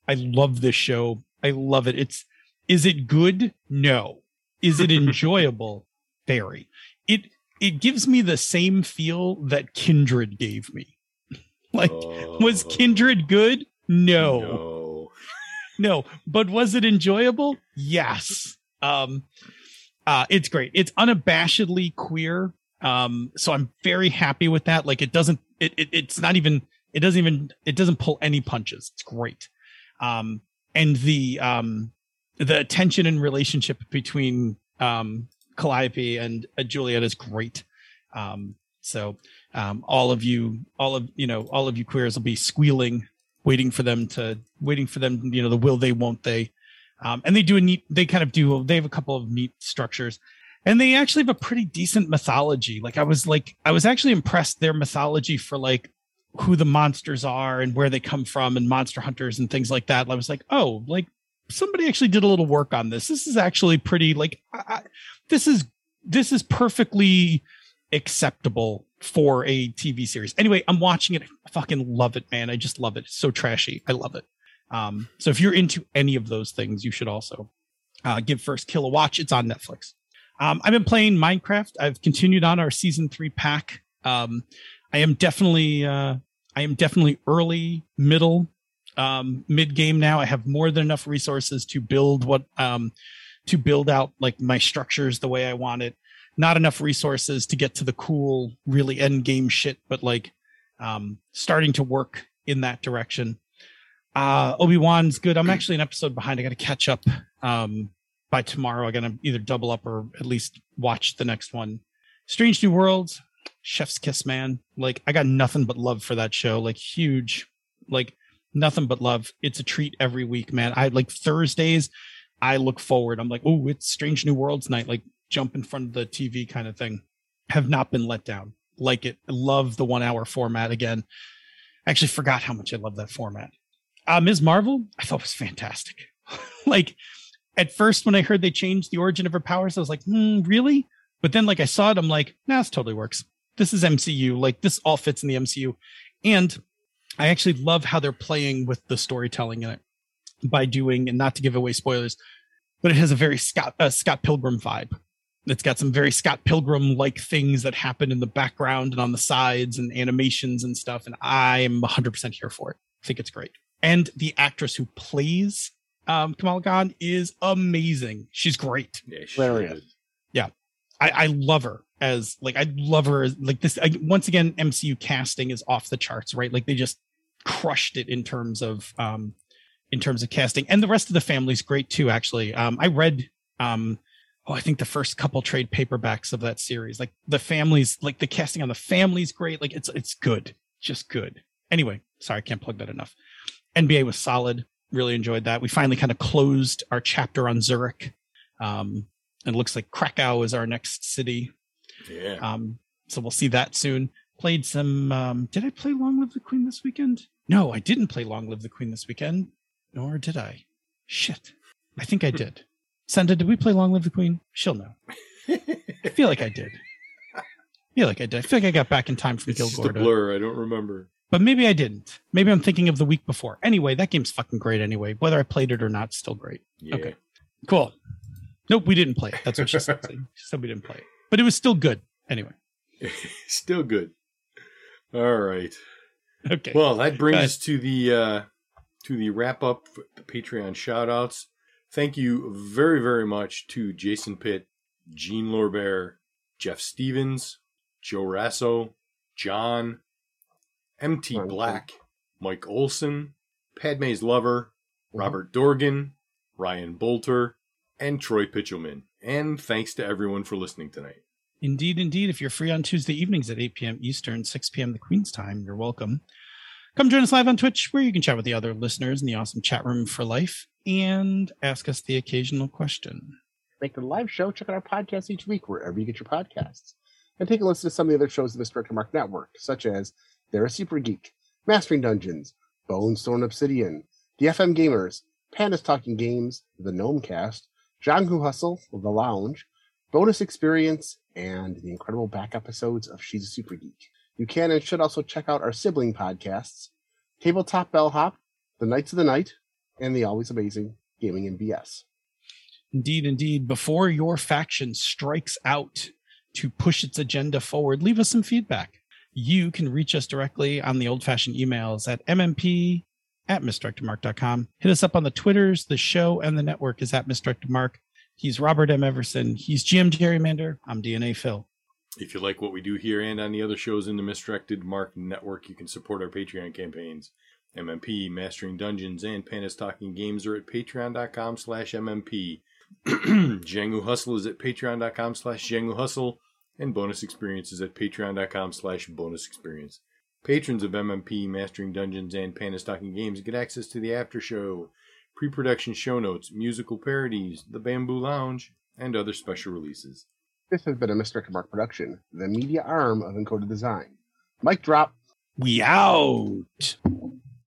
I love this show. I love it. It's, is it good? No. Is it enjoyable? Very. It, it gives me the same feel that Kindred gave me. Like, was Oh, Kindred good? No No. No but was it enjoyable? Yes. Um uh it's great. It's unabashedly queer. Um so i'm very happy with that. Like it doesn't it, it it's not even it doesn't even it doesn't pull any punches. It's great. Um and the um the tension and relationship between um calliope and uh, juliet is great. Um so um all of you all of you know all of you queers will be squealing waiting for them to waiting for them you know the will they won't they. Um, and they do a neat they kind of do they have a couple of neat structures. And they actually have a pretty decent mythology. Like i was like i was actually impressed their mythology for like who the monsters are and where they come from and monster hunters and things like that. I was like oh like somebody actually did a little work on this. This is actually pretty like I, I, this is this is perfectly acceptable for a TV series. Anyway, I'm watching it. I fucking love it, man. I just love it. It's so trashy. I love it. Um, so if you're into any of those things, you should also uh, give First Kill a watch. It's on Netflix. Um, I've been playing Minecraft. I've continued on our season three pack. Um, I am definitely uh, I am definitely early, middle, um, mid game now. I have more than enough resources to build what um, to build out like my structures the way I want it. Not enough resources to get to the cool, really end game shit, but like um, starting to work in that direction. Uh, Obi Wan's good. I'm actually an episode behind. I got to catch up um, by tomorrow. I got to either double up or at least watch the next one. Strange New Worlds, Chef's Kiss, man. Like I got nothing but love for that show. Like huge, like nothing but love. It's a treat every week, man. I like Thursdays. I look forward. I'm like, oh, it's Strange New Worlds night. Like jump in front of the TV kind of thing. Have not been let down. Like it. I love the one hour format again. I actually forgot how much I love that format. Uh, Ms. Marvel, I thought was fantastic. like at first when I heard they changed the origin of her powers, I was like, hmm, really? But then like I saw it, I'm like, nah, this totally works. This is MCU. Like this all fits in the MCU. And I actually love how they're playing with the storytelling in it by doing, and not to give away spoilers, but it has a very Scott uh, Scott Pilgrim vibe. It's got some very Scott Pilgrim like things that happen in the background and on the sides and animations and stuff. And I'm 100% here for it. I think it's great. And the actress who plays um, Kamala Khan is amazing. She's great. Yeah, she Hilarious. is. I, I love her as like I love her as like this. I, once again, MCU casting is off the charts, right? Like they just crushed it in terms of um in terms of casting, and the rest of the family's great too. Actually, um, I read um oh I think the first couple trade paperbacks of that series. Like the families, like the casting on the family's great. Like it's it's good, just good. Anyway, sorry, I can't plug that enough. NBA was solid. Really enjoyed that. We finally kind of closed our chapter on Zurich. Um, and it looks like Krakow is our next city. Yeah. Um, so we'll see that soon. Played some. Um, did I play Long Live the Queen this weekend? No, I didn't play Long Live the Queen this weekend. Nor did I. Shit. I think I did. Senda, did we play Long Live the Queen? She'll know. I feel like I did. I feel like I did. I feel like I got back in time from it's a blur. I don't remember. But maybe I didn't. Maybe I'm thinking of the week before. Anyway, that game's fucking great anyway. Whether I played it or not, still great. Yeah. Okay. Cool. Nope, we didn't play it. That's what she said. she said we didn't play it. But it was still good. Anyway. Still good. All right. Okay. Well, that brings us to the uh, to the wrap up for the Patreon shout outs. Thank you very, very much to Jason Pitt, Gene Lorbert, Jeff Stevens, Joe Rasso, John, MT Black, Mike Olson, Padme's Lover, mm-hmm. Robert Dorgan, Ryan Bolter, and Troy Pitchelman. And thanks to everyone for listening tonight. Indeed, indeed. If you're free on Tuesday evenings at 8 p.m. Eastern, 6 p.m. the Queen's time, you're welcome. Come join us live on Twitch, where you can chat with the other listeners in the awesome chat room for life and ask us the occasional question. Make the live show. Check out our podcast each week wherever you get your podcasts. And take a listen to some of the other shows of the Misdirected Mark Network, such as They're a Super Geek, Mastering Dungeons, Bone Stone Obsidian, The FM Gamers, Pandas Talking Games, The Gnome Cast, Django Hustle, The Lounge, Bonus Experience, and the incredible back episodes of She's a Super Geek. You can and should also check out our sibling podcasts, Tabletop Bellhop, The Knights of the Night, and the always amazing Gaming and BS. Indeed, indeed. Before your faction strikes out to push its agenda forward, leave us some feedback. You can reach us directly on the old fashioned emails at mmp at misdirectedmark.com. Hit us up on the Twitters. The show and the network is at misdirectedmark. He's Robert M. Everson. He's GM Gerrymander. I'm DNA Phil. If you like what we do here and on the other shows in the Misdirected Mark Network, you can support our Patreon campaigns. MMP, Mastering Dungeons, and Pandas Talking Games are at patreon.com slash MMP. Django Hustle is at patreon.com slash Django Hustle, and Bonus Experience is at patreon.com slash Bonus Experience. Patrons of MMP, Mastering Dungeons, and Pandas Talking Games get access to the after show, pre-production show notes, musical parodies, the Bamboo Lounge, and other special releases. This has been a Misdirected Mark production, the media arm of Encoded Design. Mic drop. We out.